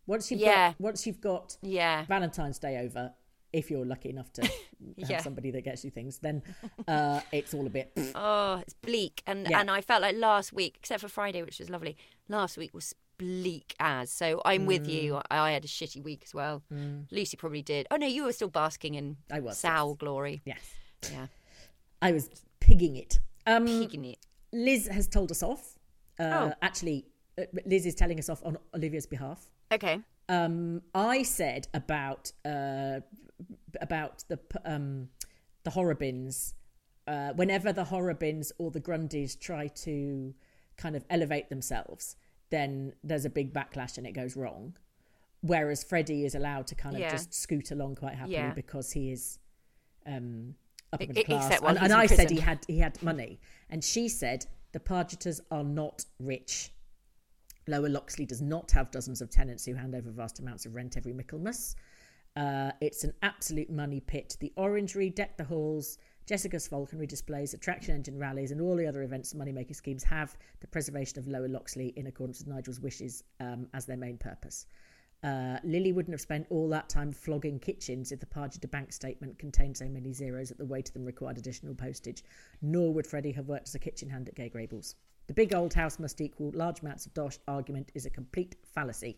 Once you've Yeah. got once you've got Yeah. Valentine's Day over, if you're lucky enough to have Yeah. somebody that gets you things, then uh, it's all a bit. Oh, it's bleak, and Yeah. and I felt like last week, except for Friday, which was lovely. Last week was bleak as. So I'm with you. Mm. I, I had a shitty week as well. Lucy probably did. Oh no, you were still basking in I was, Sal yes. glory. yes, Yeah, I was pigging it. Um, Pigging it. Liz has told us off. Uh, Oh. Actually, uh, Liz is telling us off on Olivia's behalf. Okay. Um, I said about uh, about the um, the Horrobins. Uh, whenever the Horrobins or the Grundys try to kind of elevate themselves, then there's a big backlash and it goes wrong. Whereas Freddie is allowed to kind of Yeah. just scoot along quite happily Yeah. because he is um, upper E- middle class. except and and in I said he had he had money, and she said the Pargeters are not rich. Lower Loxley does not have dozens of tenants who hand over vast amounts of rent every Michaelmas. Uh, it's an absolute money pit. The Orangery, Deck the Halls, Jessica's Falconry displays, attraction engine rallies, and all the other events money-making schemes have the preservation of Lower Loxley in accordance with Nigel's wishes um, as their main purpose. Uh, Lily wouldn't have spent all that time flogging kitchens if the Pargeter bank statement contained so many zeros that the weight of them required additional postage. Nor would Freddie have worked as a kitchen hand at Grey Gables. The big old house must equal large amounts of dosh argument is a complete fallacy.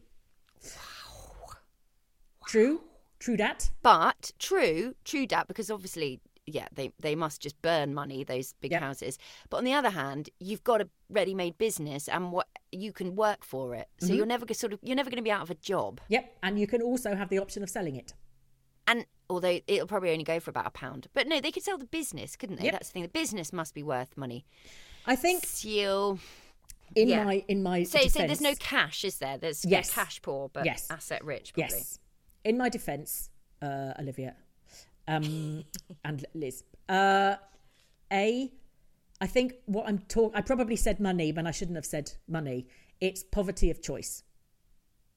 True, true that. But true, true that because obviously, yeah, they they must just burn money those big Yeah. houses. But on the other hand, you've got a ready-made business and what you can work for it, so Mm-hmm. you're never sort of you're never going to be out of a job. Yep, and you can also have the option of selling it. And although it'll probably only go for about a pound, but no, they could sell the business, couldn't they? Yep. That's the thing. The business must be worth money. I think you. in yeah. my in my so, so there's no cash, is there? There's Yes. cash poor, but Yes. asset rich. Probably. Yes. In my defence, uh, Olivia um, and Liz, uh, A, I think what I'm talking, I probably said money, but I shouldn't have said money. It's poverty of choice.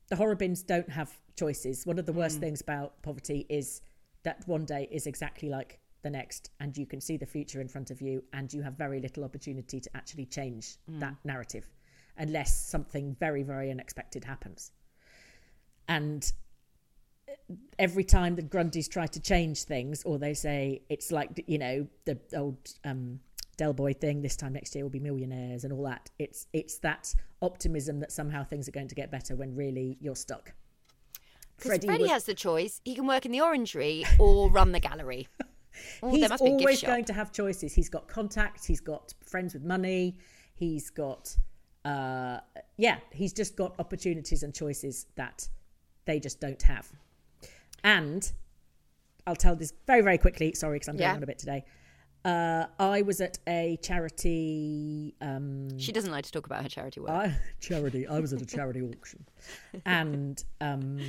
The Horrobins don't have choices. One of the worst things about poverty is that one day is exactly like the next, and you can see the future in front of you, and you have very little opportunity to actually change that narrative unless something very, very unexpected happens. And every time the Grundys try to change things, or they say it's like you know the old um, Del Boy thing. This time next year we'll be millionaires and all that. It's it's that optimism that somehow things are going to get better when really you're stuck. Because Freddie Freddie was- has the choice. He can work in the orangery or run the gallery. Oh, he's there must be a gift always going to have choices. He's got contacts. He's got friends with money. He's got uh, yeah. He's just got opportunities and choices that they just don't have. And I'll tell this very very quickly. Sorry, because I'm going Yeah. on a bit today. Uh, I was at a charity um, She doesn't like to talk about her charity work. I charity. I was at a charity auction, and um,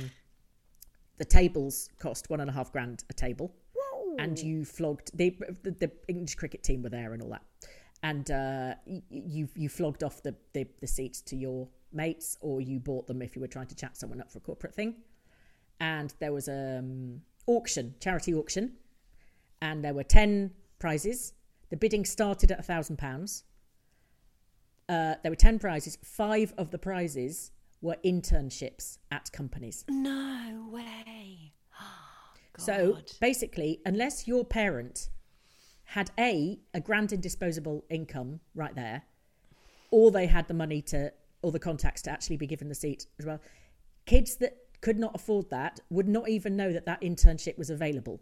the tables cost one and a half grand a table, and you flogged the, the the English cricket team were there and all that, and uh, you you flogged off the, the the seats to your mates, or you bought them if you were trying to chat someone up for a corporate thing, and there was a um, auction, charity auction, and there were ten prizes. The bidding started at a thousand pounds. Uh, there were 10 prizes. Five of the prizes were internships at companies. no way. So basically, unless your parent had A, a grand in disposable income right there, or they had the money to, or the contacts to actually be given the seat as well, kids that could not afford that would not even know that that internship was available.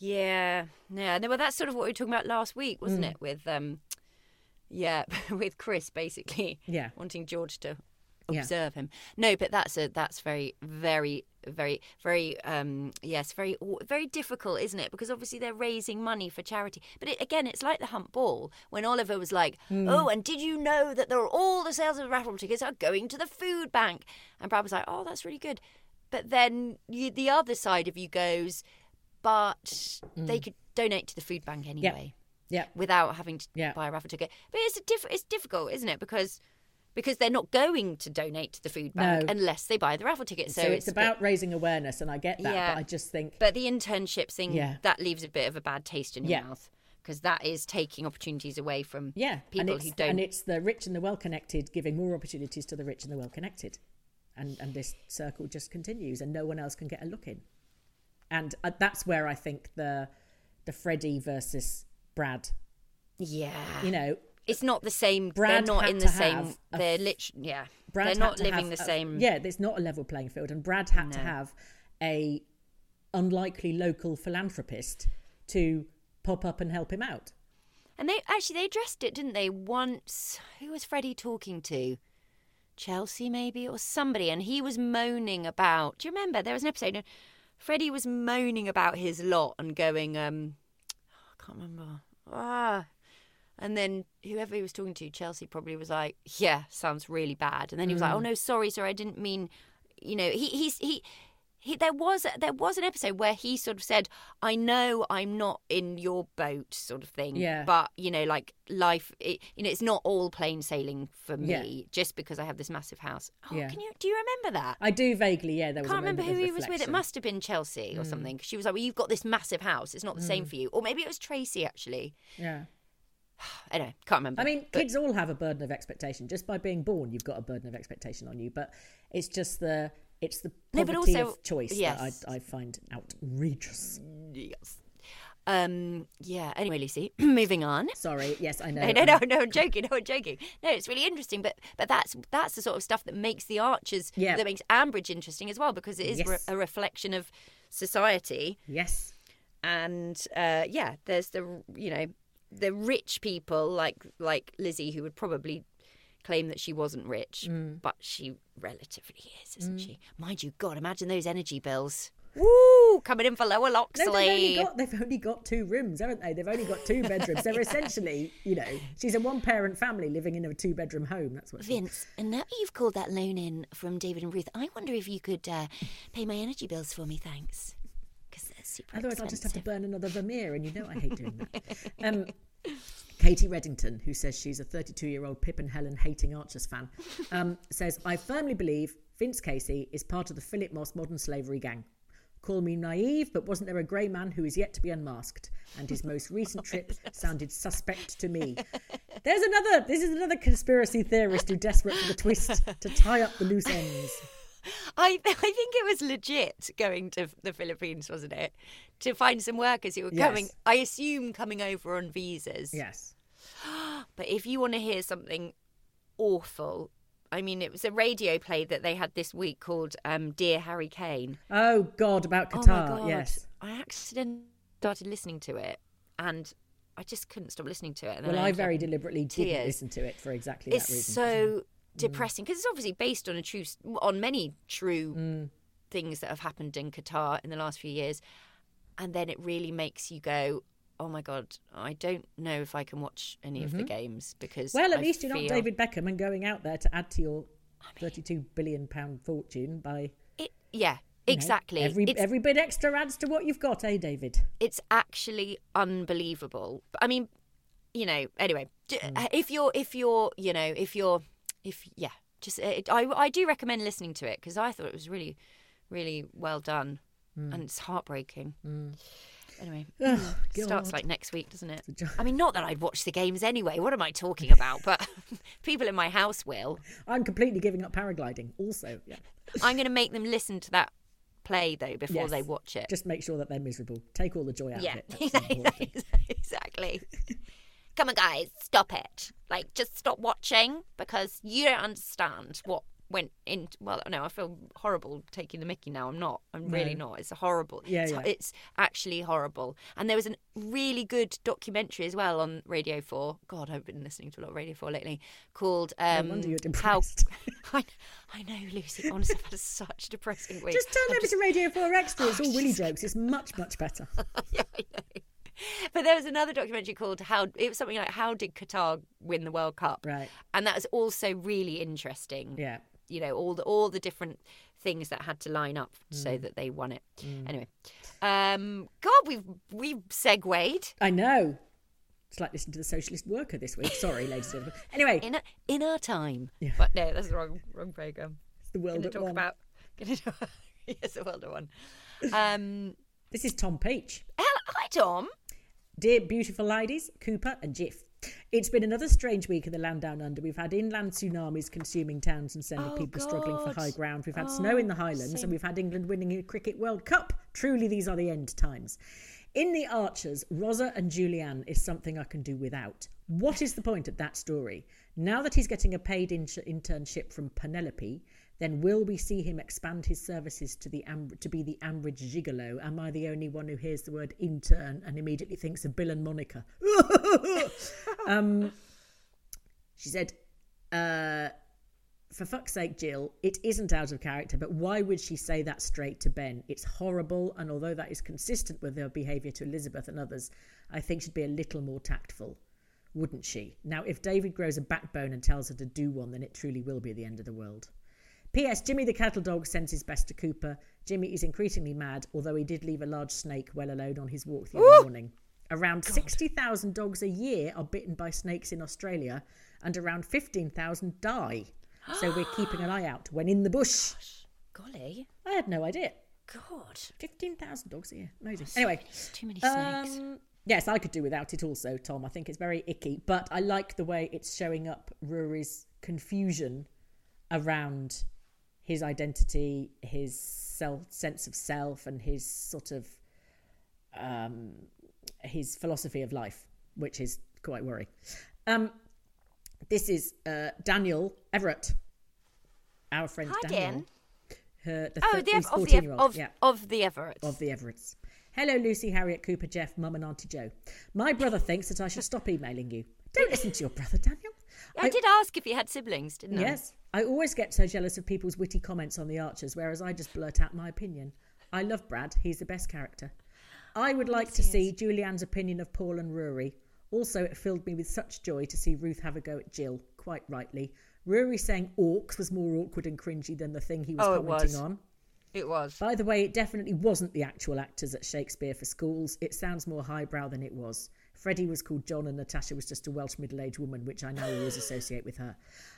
Yeah, yeah. No, well, that's sort of what we were talking about last week, wasn't Mm. it? With um, yeah, with Chris basically, Yeah. wanting George to Yeah. observe him. No, but that's a that's very very very very um yes very very difficult, isn't it? Because obviously they're raising money for charity. But it, again, it's like the hunt ball when Oliver was like, Hmm. "Oh, and did you know that there are all the sales of raffle tickets are going to the food bank?" And Brad was like, "Oh, that's really good." But then you, the other side of you goes, but they mm. could donate to the food bank anyway. Yeah. without having to Yeah. buy a raffle ticket. But it's a diff- it's difficult, isn't it? Because because they're not going to donate to the food bank No. unless they buy the raffle ticket. So, So, it's, bit- about raising awareness, and I get that, Yeah. but I just think but the internship thing Yeah. that leaves a bit of a bad taste in your Yeah. mouth because that is taking opportunities away from yeah, and people it's, who don't. and it's the rich and the well connected giving more opportunities to the rich and the well connected, and and this circle just continues, and no one else can get a look in, and uh, that's where I think the the Freddie versus Brad, yeah, you know, it's not the same. Brad they're not in the same. They're literally. Yeah, Brad they're not living the a- same. yeah, there's not a level playing field, and Brad had to have a unlikely local philanthropist to pop up and help him out. And they actually they addressed it, didn't they? Once, who was Freddie talking to? Chelsea, maybe, or somebody, and he was moaning about. Do you remember? There was an episode. Freddie was moaning about his lot and going, um, I can't remember. Ah. And then whoever he was talking to, Chelsea probably was like, "Yeah, sounds really bad." And then he was like, "Oh no, sorry, sorry, I didn't mean." You know, he he's he. He, there was there was an episode where he sort of said, "I know I'm not in your boat," sort of thing. Yeah. But you know, like life, it, you know, it's not all plain sailing for me Yeah. just because I have this massive house. Oh, Yeah. can you do you remember that? I do vaguely, yeah. There was can't remember who he was with. It must have been Chelsea or mm. something. She was like, "Well, you've got this massive house. It's not the same mm. for you." Or maybe it was Tracy actually. Yeah. Anyway, can't remember. I mean, But- kids all have a burden of expectation. Just by being born, you've got a burden of expectation on you. But it's just the it's the No, but also- of choice yes. that I, I find outrageous. yes. Um. Yeah. Anyway, Lucy, moving on. Sorry, yes, I know. No, no, no, um, no. I'm joking. No, I'm joking. No, it's really interesting. But but that's that's the sort of stuff that makes the Archers. Yeah. That makes Ambridge interesting as well because it is re- a reflection of society. Yes. and uh, yeah, there's the you know the rich people like like Lizzie who would probably claim that she wasn't rich, Mm. but she relatively is, isn't she? Mind you, God, imagine those energy bills. Woo, coming in for Lower No, they've only got they've only got two rooms, haven't they? They've only got two bedrooms. They're essentially, you know, she's a one parent family living in a two bedroom home. That's what. She, Vince, and now that you've called that loan in from David and Ruth, I wonder if you could uh, pay my energy bills for me, thanks. Because they're super Otherwise, I'll just have to burn another Vermeer, and you know I hate doing that. Um, Katie Reddington, who says she's a 32 year old Pip and Helen hating Archers fan, um, says, I firmly believe Vince Casey is part of the Philip Moss modern slavery gang. Call me naive, but wasn't there a grey man who is yet to be unmasked? And his most recent trip sounded suspect to me. There's another, this is another conspiracy theorist who desperate for the twist to tie up the loose ends. I I think it was legit going to the Philippines, wasn't it? To find some workers who were coming. Yes. I assume coming over on visas. Yes. But if you want to hear something awful, I mean, it was a radio play that they had this week called um, "Dear Harry Kane." Oh, God, about Oh Qatar. God. yes. I accidentally started listening to it, and I just couldn't stop listening to it. Well, I ended very deliberately didn't listen to it for exactly It's that reason. so depressing because it's obviously based on a true, on many true Mm. things that have happened in Qatar in the last few years, and then it really makes you go, "Oh my god, I don't know if I can watch any of the games because." Mm-hmm. Well, at I least you're not David Beckham and going out there to add to your 32 billion pound fortune by It, yeah, you know, exactly. every it's, every bit extra adds to what you've got, eh, David? it's actually unbelievable. I mean, you know. Anyway, Mm. if you're, if you're, you know, if you're, if yeah, just uh, I I do recommend listening to it because I thought it was really, really well done, Mm. and it's heartbreaking. Anyway, Oh, starts like next week, doesn't it? I mean, not that I'd watch the games anyway. What am I talking about? But people in my house will. I'm completely giving up paragliding. Also, yeah. I'm going to make them listen to that play though before Yes. they watch it. Just make sure that they're miserable. Take all the joy out yeah, of it. That's the important thing. exactly. Come on, guys, stop it! Like, just stop watching because you don't understand what went in. Well, no, I feel horrible taking the Mickey now. I'm not. I'm really not. It's horrible. Yeah, it's, yeah. it's actually horrible. And there was a really good documentary as well on Radio Four. God, I've been listening to a lot of Radio Four lately. Called um, wonder you're How. depressed. I, I know, Lucy. Honestly, I've had such a depressing week. Just turn I'm over to Radio 4 Extra. It's all Willy jokes. It's much, much better. yeah, I know. But there was another documentary called "How." It was something like "How did Qatar win the World Cup?" Right. and that was also really interesting. Yeah. You know all the all the different things that had to line up so Mm. that they won it. Anyway, um, God, we've we've segued I know. It's like listening to the Socialist Worker this week. Sorry, ladies and gentlemen. Anyway, in a, in our time. Yeah. But no, that's the wrong wrong program. it's the world at talk one. about. Gonna talk, yes, the world at one. Um, This is Tom Peach. hel- hi, Tom. Dear beautiful ladies, Cooper and Jeff. It's been another strange week in the land down under. We've had inland tsunamis consuming towns and sending Oh, people struggling for high ground. We've had oh, snow in the Highlands and we've had England winning a Cricket World Cup. Truly, these are the end times. In The Archers, Rosa and Julianne is something I can do without. What is the point of that story? Now that he's getting a paid in- internship from Penelope, then will we see him expand his services to the Am- to be the Ambridge gigolo? Am I the only one who hears the word intern and immediately thinks of Bill and Monica? um, she said, uh, for fuck's sake, Jill, it isn't out of character, but why would she say that straight to Ben? It's horrible, and although that is consistent with her behaviour to Elizabeth and others, I think she'd be a little more tactful, wouldn't she? Now, if David grows a backbone and tells her to do one, then it truly will be the end of the world. P.S. Jimmy the cattle dog sends his best to Cooper. Jimmy is increasingly mad, although he did leave a large snake well alone on his walk the other morning. Around 60,000 dogs a year are bitten by snakes in Australia, and around 15,000 die. So we're keeping an eye out when in the bush. Golly. I had no idea. God. 15,000 dogs a year. Amazing. Anyway. Too many snakes. Um, yes, I could do without it also, Tom. I think it's very icky, but I like the way it's showing up Ruairi's confusion around his identity, his self sense of self, and his sort of um, his philosophy of life, which is quite worrying. Um, this is uh, Daniel Everett, our friend Hi, Daniel. Dan. Her, the Oh, the of the 14 Ev- year old. of, yeah of the Everetts. of the Everetts. Hello, Lucy, Harriet, Cooper, Jeff, Mum, and Auntie Joe. My brother thinks that I should stop emailing you. Don't listen to your brother, Daniel. I, did ask if you had siblings, didn't I? Yes. I always get so jealous of people's witty comments on the Archers, whereas I just blurt out my opinion. I love Brad. He's the best character. I would like to see Julianne's opinion of Paul and Ruairi. Also, it filled me with such joy to see Ruth have a go at Jill, quite rightly. Ruairi saying orcs was more awkward and cringy than the thing he was Oh, commenting was. on. It was. By the way, it definitely wasn't the actual actors at Shakespeare for schools. It sounds more highbrow than it was. Freddie was called John and Natasha was just a Welsh middle aged woman, which I now always associate with her.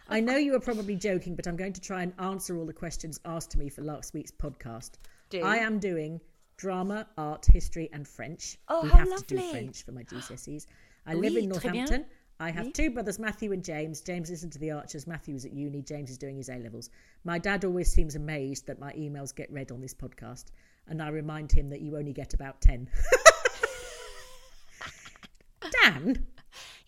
I know you are probably joking, but I'm going to try and answer all the questions asked to me for last week's podcast. Do. I am doing drama, art, history, and French. Oh, we how have to do. French for my GCSEs. I live Oui, in. Northampton. I have two brothers, Matthew and James. James is into the Archers. Matthew is at uni. James is doing his A levels. My dad always seems amazed that my emails get read on this podcast, and I remind him that you only get about 10. Dan,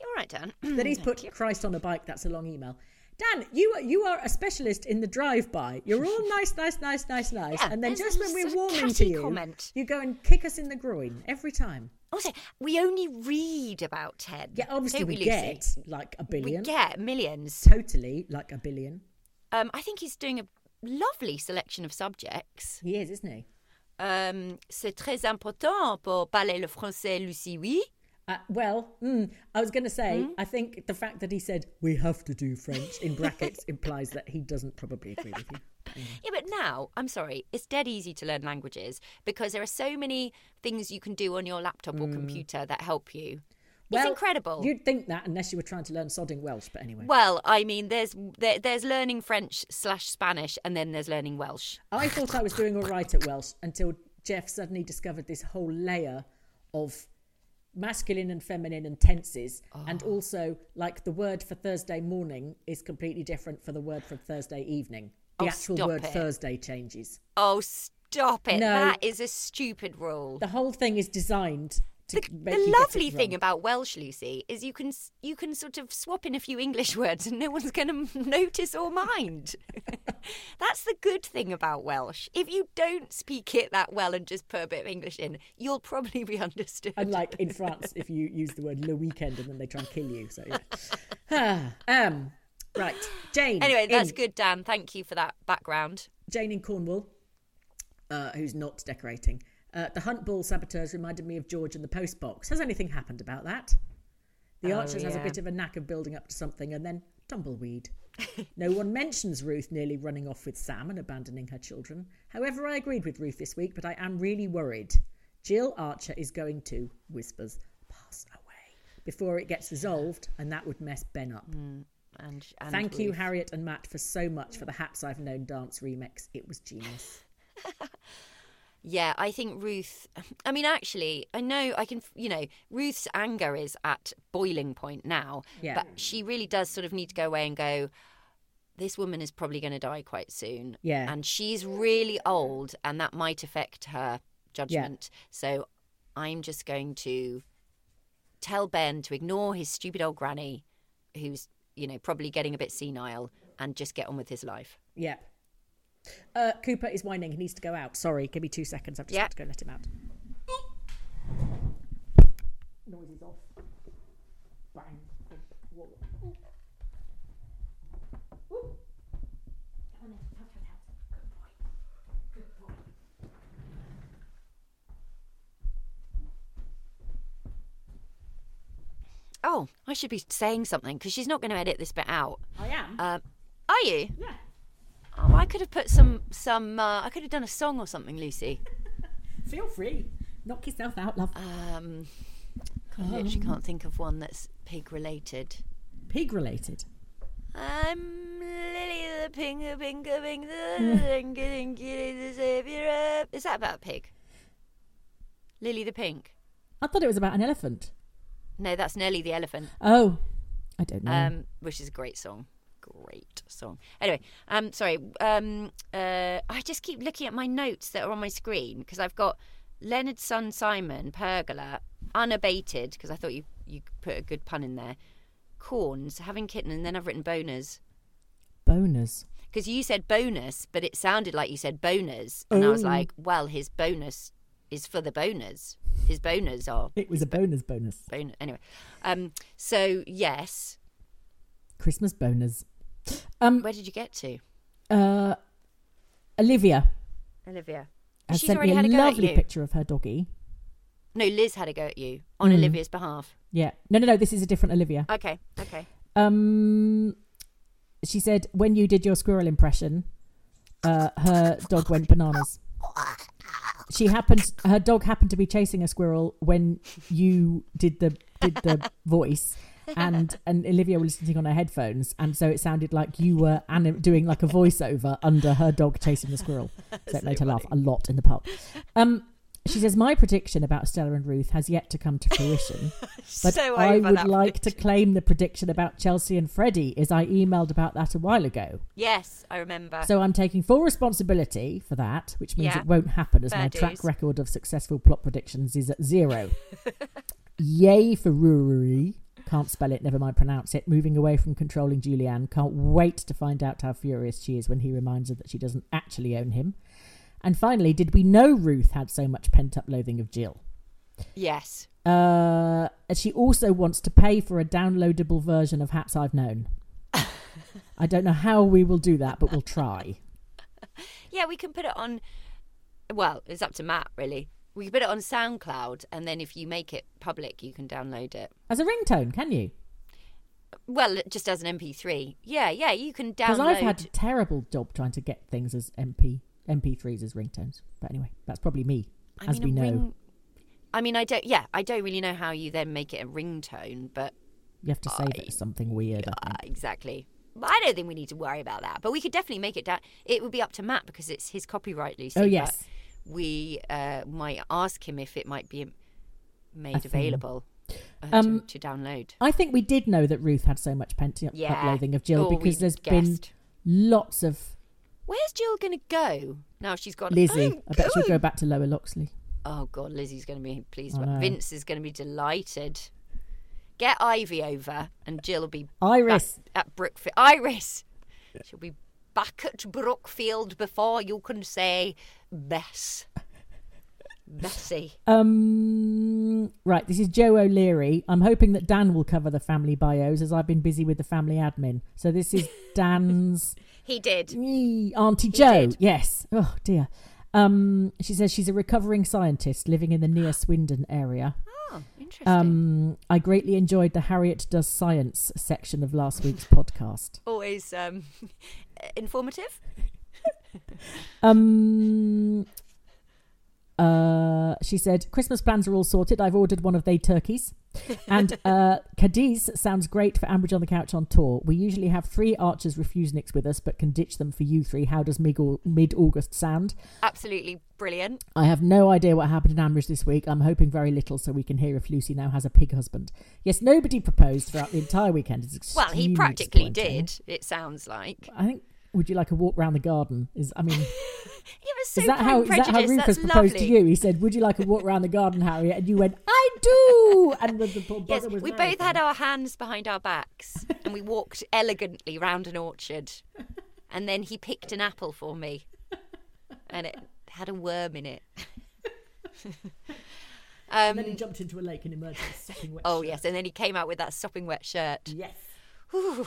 You're right, Dan. that he's put Christ on a bike, that's a long email. Dan, you are, you are a specialist in the drive-by. You're all nice, nice, nice, nice, nice, Yeah, and then just when we're warming to you, comment. you go and kick us in the groin every time. Also, we only read about Ted. Yeah, obviously we, Lucy? get like a billion. We get millions. totally like a billion. Um, I think he's doing a lovely selection of subjects. He is, isn't he? Um, c'est très important pour parler le français, Lucie, oui. Uh, well, mm, I was going to say, Hmm? I think the fact that he said we have to do French in brackets implies that he doesn't probably agree with you. Yeah, but now, I'm sorry, it's dead easy to learn languages because there are so many things you can do on your laptop or computer that help you. it's Hmm. Incredible. You'd think that unless you were trying to learn sodding Welsh, but anyway. Well, I mean, there's there, there's learning French slash Spanish, and then there's learning Welsh. I thought I was doing all right at Welsh until Jeff suddenly discovered this whole layer of masculine and feminine and tenses, and Oh. also like the word for Thursday morning is completely different for the word for Thursday evening. The Oh, actual word it. Thursday changes. Oh, stop it! No. That is a stupid rule. The whole thing is designed The, the lovely thing about Welsh, Lucy, is you can you can sort of swap in a few English words and no one's going to notice or mind. That's the good thing about Welsh. If you don't speak it that well and just put a bit of English in, you'll probably be understood. Unlike in France, if you use the word le weekend and then they try and kill you. So yeah. um, right, Jane. Anyway, that's in- good, Dan. Thank you for that background. Jane in Cornwall, uh, who's not decorating. Uh, the Hunt Ball saboteurs reminded me of George and the post box. Has anything happened about that? The Oh, Archers has a bit of a knack of building up to something and then tumbleweed. no one mentions Ruth nearly running off with Sam and abandoning her children. However, I agreed with Ruth this week, but I am really worried. Jill Archer is going to, whispers, pass away before it gets resolved, and that would mess Ben up. And, and Thank you, Harriet and Matt, for so much for the Haps I've Known dance remix. It was genius. Yeah, I think Ruth. I mean, actually, I know I can. You know, Ruth's anger is at boiling point now. Yeah. But she really does sort of need to go away and go. This woman is probably going to die quite soon. Yeah. And she's really old, and that might affect her judgment. So, I'm just going to tell Ben to ignore his stupid old granny, who's you know probably getting a bit senile, and just get on with his life. Yeah. Uh, Cooper is whining. He needs to go out. Sorry, give me two seconds. I've just Yeah. got to go let him out. Noise is off. Bang. Whoa. Oh, I should be saying something because she's not going to edit this bit out. I am. Um, are you? yeah. Oh, I could have put some some. Uh, I could have done a song or something, Lucy. Feel free. Knock yourself out, love. Um, I literally can't think of one that's pig related. Pig related. I'm Lily the Pinga Pinga Pinga getting the savior. Is that about a pig? Lily the Pink. I thought it was about an elephant. No, that's Nelly the elephant. Oh, I don't know. Um, which is a great song. Great song. Anyway, um, sorry. Um, uh, I just keep looking at my notes that are on my screen because I've got Leonard's son Simon Pergola unabated because I thought you you put a good pun in there. Corns having kitten, and then I've written boners Boners. because you said bonus, but it sounded like you said boners, and I was Oh. like, well, his bonus is for the boners. His boners are It was a bonus bonus. bonus. Anyway, um, so yes, Christmas bonus. Um, where did you get to, uh, Olivia Olivia? has She's sent already me a had a go at lovely picture of her doggy. No, Liz had a go at you on Mm. Olivia's behalf. Yeah. No, no, no. This is a different Olivia. Okay, okay. Um, she said when you did your squirrel impression, uh, her dog went bananas. She happened. Her dog happened to be chasing a squirrel when you did the did the voice, and and Olivia was listening on her headphones, and so it sounded like you were anim- doing like a voiceover under her dog chasing the squirrel. So it made her laugh a lot in the pub. Um, she says my prediction about Stella and Ruth has yet to come to fruition, but So I would like to claim the prediction about Chelsea and Freddie, is I emailed about that a while ago. Yes, I remember. So I'm taking full responsibility for that, which means Yeah. it won't happen as Fair my track record of successful plot predictions is at zero. Yay for Ruairi. Can't spell it, never mind pronounce it. Moving away from controlling Julianne. Can't wait to find out how furious she is when he reminds her that she doesn't actually own him. And finally, did we know Ruth had so much pent up loathing of Jill? yes. Uh, she also wants to pay for a downloadable version of Hats I've Known. I don't know how we will do that, but we'll try. Yeah, we can put it on. Well, it's up to Matt, really. We can put it on SoundCloud, and then if you make it public, you can download it. As a ringtone, can you? Well, just as an MP3. Yeah, yeah, you can download. Because. I've had a terrible job trying to get things as MP MP3s as ringtones. But anyway, that's probably me, I as mean, we know. ring- I mean, I don't. Yeah, I don't really know how you then make it a ringtone, but You have to save it as something weird. Uh, exactly. I don't think we need to worry about that. But we could definitely make it down. It would be up to Matt because it's his copyright, Lucy. Oh, yes. We uh, might ask him if it might be made available uh, Um, to, to download. I think we did know that Ruth had so much pent up Yeah. loathing of Jill Oh, because there's been lots of Where's Jill going to go now? She's gone. Lizzie. "I'm I bet she'll go back to Lower Loxley. Oh God, Lizzie's going to be pleased. Vince is going to be delighted. Get Ivy over, and Jill will be Iris. at Brookfield. Iris, she'll be back at Brookfield before you can say Bess. Bessie. Um, right, this is Joe O'Leary. I'm hoping that Dan will cover the family bios as I've been busy with the family admin. So this is Dan's He did. Auntie Joe. did. Yes. Oh dear. Um, she says she's a recovering scientist living in the near Swindon area. Oh, interesting. Um, I greatly enjoyed the Harriet Does Science section of last week's podcast. Always um, informative. Um, uh, she said, Christmas plans are all sorted. I've ordered one of they turkeys. And uh, Cadiz sounds great for Ambridge on the Couch on tour. We usually have three Archers Refuseniks with us, but can ditch them for you three. How does mid August sound? Absolutely brilliant. I have no idea what happened in Ambridge this week. I'm hoping very little so we can hear if Lucy now has a pig husband. Yes, nobody proposed throughout the entire weekend. Well, he practically did. It sounds like. I think. Would you like a walk round the garden? Is I mean, so is that how that how Rufus that's proposed lovely. to you? He said, "Would you like a walk around the garden, Harriet?" And you went, "I do." And the, the Yes, was we both had our hands behind our backs and we walked elegantly round an orchard. And then he picked an apple for me and it had a worm in it. and then um, he jumped into a lake and emerged with a sopping wet oh shirt. yes, and then he came out with that sopping wet shirt. Yes. Ooh.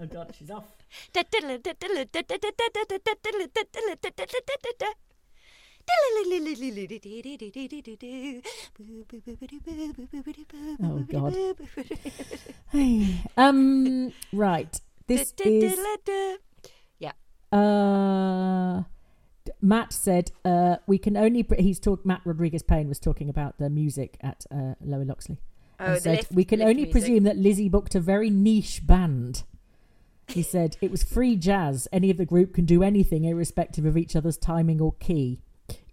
Oh god, she's off. Oh god. Um. Right. This is. Yeah. Uh. Matt said, uh, "We can only." Pre- he's talk. Matt Rodriguez Payne was talking about the music at uh, Lower Loxley. Oh, and said, lift- "We can only music." presume that Lizzie booked a very niche band." He said, "It was free jazz. Any of the group can do anything, irrespective of each other's timing or key.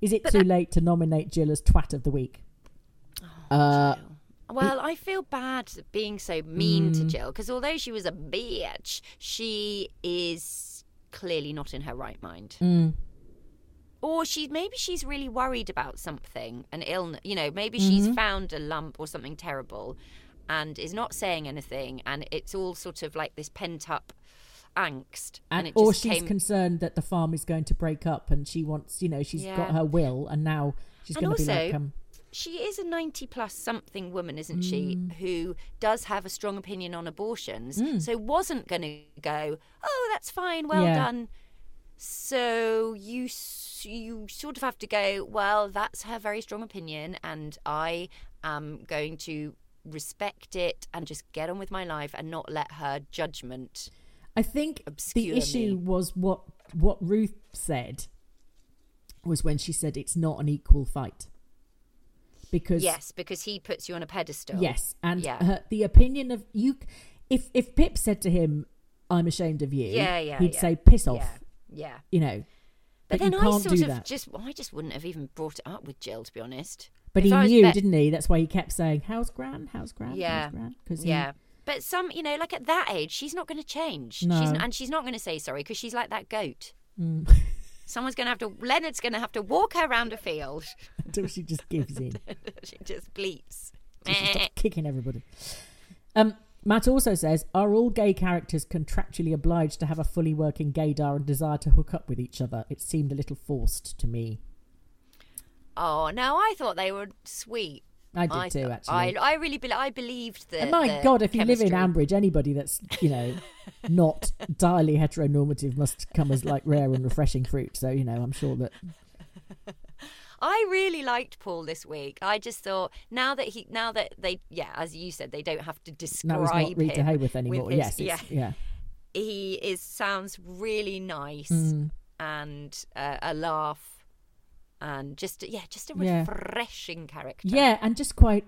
Is it too late to nominate Jill as twat of the week?" Uh, Well, I feel bad being so mean Mm. to Jill because although she was a bitch, she is clearly not in her right mind. mm, Or she maybe she's really worried about something, an illness. You know, maybe she's Mm-hmm. found a lump or something terrible, and is not saying anything, and it's all sort of like this pent up angst. and, it or she's came, concerned that the farm is going to break up, and she wants, you know, she's Yeah. got her will, and now she's going to be like, um, she is a 90 plus something woman, isn't she, Mm. who does have a strong opinion on abortions. Mm. So wasn't going to go, oh, that's fine, well Yeah. done. So you you sort of have to go, well, that's her very strong opinion, and I am going to respect it and just get on with my life and not let her judgment. I think the issue me. was what what Ruth said was when she said it's not an equal fight because Yes, because he puts you on a pedestal. yes, and yeah. her, the opinion of you, if if Pip said to him, "I'm ashamed of you," Yeah, yeah, he'd yeah. say, "Piss off," Yeah. You know. But, But, then I sort of that. just, I just wouldn't have even brought it up with Jill, to be honest. But If he knew, bet- didn't he? That's why he kept saying, "How's Gran? How's Gran? Yeah, How's Gran?" Because yeah. But some, you know, like at that age, she's not going to change. She's No. and she's not going to say sorry because she's like that goat. Mm. Someone's going to have to. Leonard's going to have to walk her around a field. until she just gives in. she just bleeps. So she starts kicking everybody. Um, Matt also says, are all gay characters contractually obliged to have a fully working gaydar and desire to hook up with each other? It seemed a little forced to me. Oh no, I thought they were sweet. I did too, actually. I, I really, be- I believed the. and my God, if you live in. Ambridge, anybody that's, you know, not entirely heteronormative must come as like rare and refreshing fruit. So, you know, I'm sure that. I really liked Paul this week. I just thought now that he, now that they, yeah, as you said, they don't have to describe Now he's not Rita him Hayworth with anymore. his- yes, it's, yeah. he is sounds really nice Mm. and uh, a laugh and just yeah, just a Yeah. refreshing character. Yeah, and just quite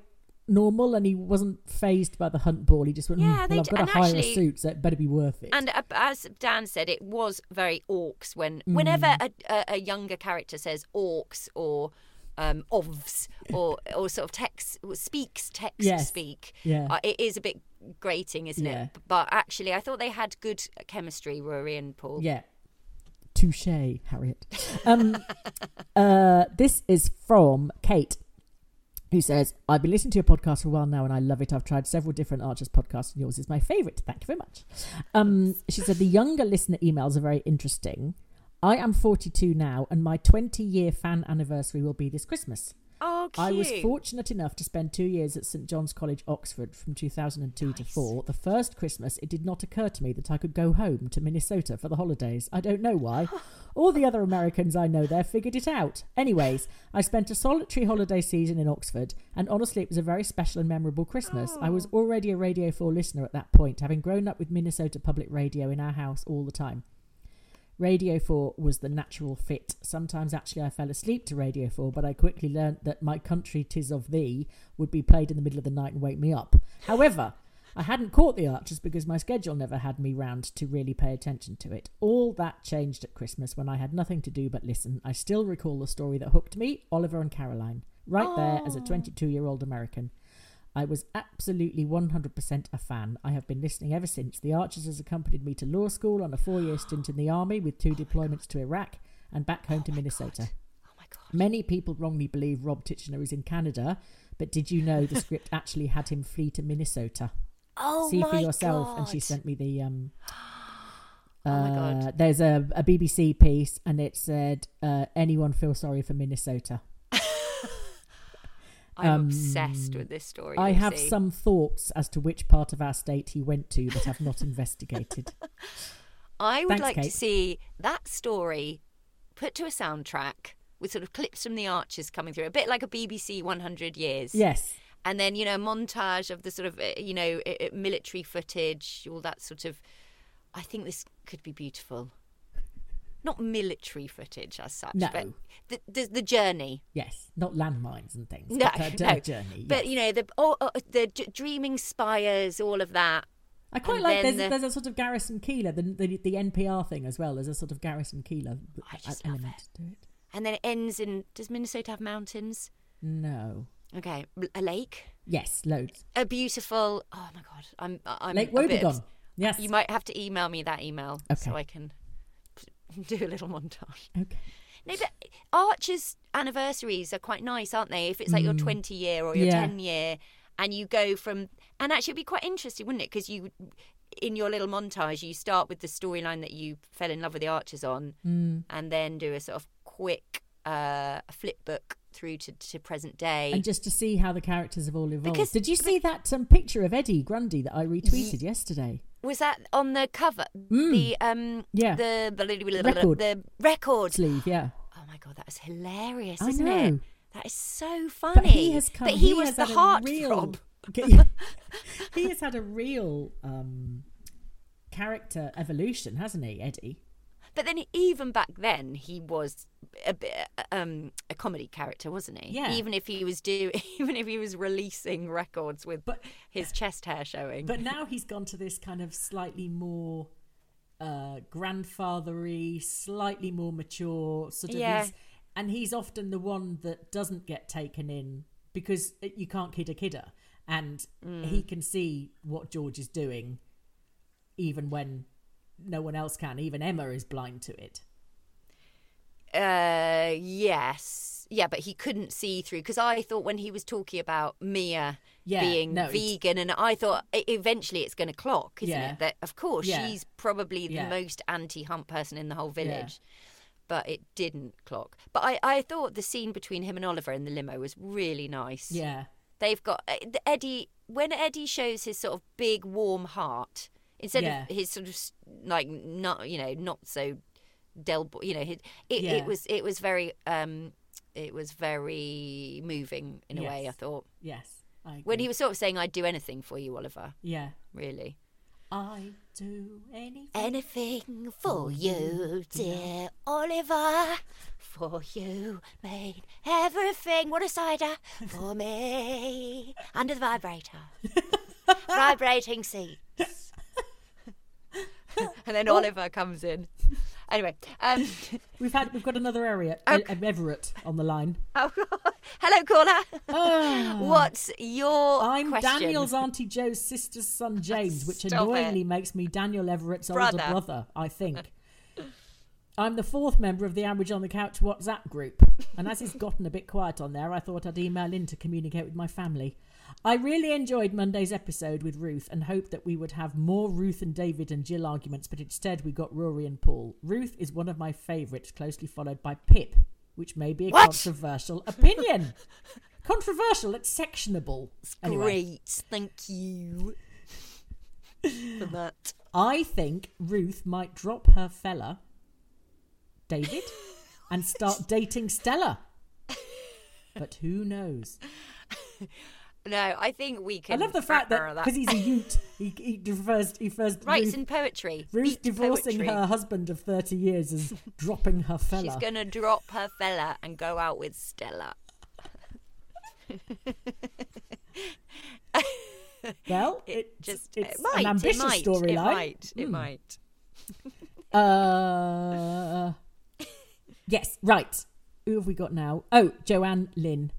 normal, and he wasn't phased by the hunt ball. He just went, Yeah, "Hmm, well, I've got to hire actually- a suit, so it better be worth it. And uh, as Dan said, it was very orcs when Mm. whenever a, a, a younger character says orcs or um, ovs or or sort of text speaks text Yes. speak. Yeah. uh, it is a bit grating, isn't Yeah. it? But actually, I thought they had good chemistry, Rory and Paul. Yeah. Touche, Harriet. Um, uh, this is from Kate, who says, I've been listening to your podcast for a while now and I love it. I've tried several different Archers podcasts and yours is my favourite. Thank you very much. Um, she said, The younger listener emails are very interesting. I am 42 now and my 20 year fan anniversary will be this Christmas. Oh, cute. I was fortunate enough to spend two years at St John's College, Oxford from 2002 to 4. The first Christmas, it did not occur to me that I could go home to Minnesota for the holidays. I don't know why. All the other Americans I know there figured it out. Anyways, I spent a solitary holiday season in Oxford, and honestly, it was a very special and memorable Christmas. I was oh. already a Radio 4 listener at that point, having grown up with Minnesota Public Radio in our house all the time. Radio 4 was the natural fit. Sometimes actually I fell asleep to Radio 4, but I quickly learnt that My Country Tis of Thee would be played in the middle of the night and wake me up. However, I hadn't caught the Archers because my schedule never had me round to really pay attention to it. All that changed at Christmas when I had nothing to do but listen. I still recall the story that hooked me, Oliver and Caroline, right there as a 22 year old American. I was absolutely 100% a fan. I have been listening ever since. The Archers has accompanied me to law school on a four year stint in the army with two deployments to Iraq and back home to Minnesota. Oh my god. Many people wrongly believe Rob Titchener is in Canada, but did you know the script actually had him flee to Minnesota? Oh See for yourself. And she sent me the um Oh my Uh, God. There's a, a BBC piece, and it said, uh, "Anyone feel sorry for Minnesota?" I'm Um, obsessed with this story. I have some thoughts as to which part of our state he went to that I've not investigated. I would Thanks, like to see that story put to a soundtrack with sort of clips from the Archers coming through, a bit like a BBC 100 Years. Yes, And then, you know, a montage of the sort of, uh, you know, uh, uh, military footage, all that sort of. I think this could be beautiful. Not military footage as such, No. but the, the, the journey. yes, not landmines and things. No, but, uh, no. journey. But, yes. you know, the, oh, oh, the d- dreaming spires, all of that. I quite and like there's, the- there's a sort of Garrison Keillor, the, the the NPR thing as well. There's a sort of Garrison Keillor I uh, just love element it. to it. And then it ends in. Does Minnesota have mountains? No. Okay, a lake. Yes, loads. a beautiful. Oh my god, I'm I'm Lake a bit Wobegon. Yes. You might have to email me that email so I can do a little montage. Okay. No, but Archer's anniversaries are quite nice, aren't they? If it's like your 20 year or your Mm. Yeah. 10 year, and you go from, and actually it'd be quite interesting, wouldn't it? Because you, in your little montage, you start with the storyline that you fell in love with the Archers on, Mm. and then do a sort of quick uh, flip book through to, to present day. And just to see how the characters have all evolved. Because- Did you see that um, picture of Eddie Grundy that I retweeted yesterday? Was that on the cover? The um Mm. Yeah. the Record. the record. Sleeve, yeah. Oh my god, that is hilarious, I isn't know. it? That is so funny. But he has come. But he, was the heart real, throb. he has had a real um, character evolution, hasn't he, Eddie? But then even back then he was a bit um a comedy character, wasn't he? Yeah. Even if he was do even if he was releasing records with But- his chest hair showing. But now he's gone to this kind of slightly more uh, grandfathery, slightly more mature sort of. Yeah. He's, and he's often the one that doesn't get taken in because you can't kid a kidder, and Mm. he can see what George is doing, even when no one else can. Even Emma is blind to it. Uh, yes, yeah, but he couldn't see through because I thought when he was talking about Mia Yeah, being no, vegan, and I thought eventually it's going to clock, isn't Yeah. it? That of course Yeah. she's probably the most anti-hump person in the whole village. But it didn't clock. But I, I thought the scene between him and Oliver in the limo was really nice. Yeah, They've got uh, Eddie when Eddie shows his sort of big warm heart instead Yeah. of his sort of like not you know not so del you know his, it, Yeah. it was it was very um it was very moving in a way I thought. Yes. I when he was sort of saying I'd do anything for you Oliver. Yeah, really. I do anything. anything for you dear Oliver. For you made everything. What a cider. For me. Under the vibrator. Vibrating seats and then Oliver comes in anyway um We've had we've got another area, Oh. E- Everett, on the line. oh, hello caller Ah. what's your I'm question? Daniel's Auntie Joe's sister's son James, which Stop annoyingly it. makes me Daniel Everett's older Brother. brother, I think. I'm the fourth member of the Average on the Couch WhatsApp group, and as it's gotten a bit quiet on there, I thought I'd email in to communicate with my family. I really enjoyed Monday's episode with Ruth and hoped that we would have more Ruth and David and Jill arguments, but instead we got Rory and Paul. Ruth is one of my favourites, closely followed by Pip, which may be a What? controversial opinion. controversial, it's sectionable. Anyway. great thank you for that I think Ruth might drop her fella, David, and start dating Stella. But who knows? No I think we can. I love the fact that because he's a Ute, he, he refers he refers writes Ruth, in poetry Ruth beat divorcing poetry. her husband of thirty years is dropping her fella. She's gonna drop her fella and go out with Stella. well, It just it's it might, an ambitious it might, It storyline. might. It Hmm. might. Uh, yes, right. Who have we got now? Oh, Joanne Lynn.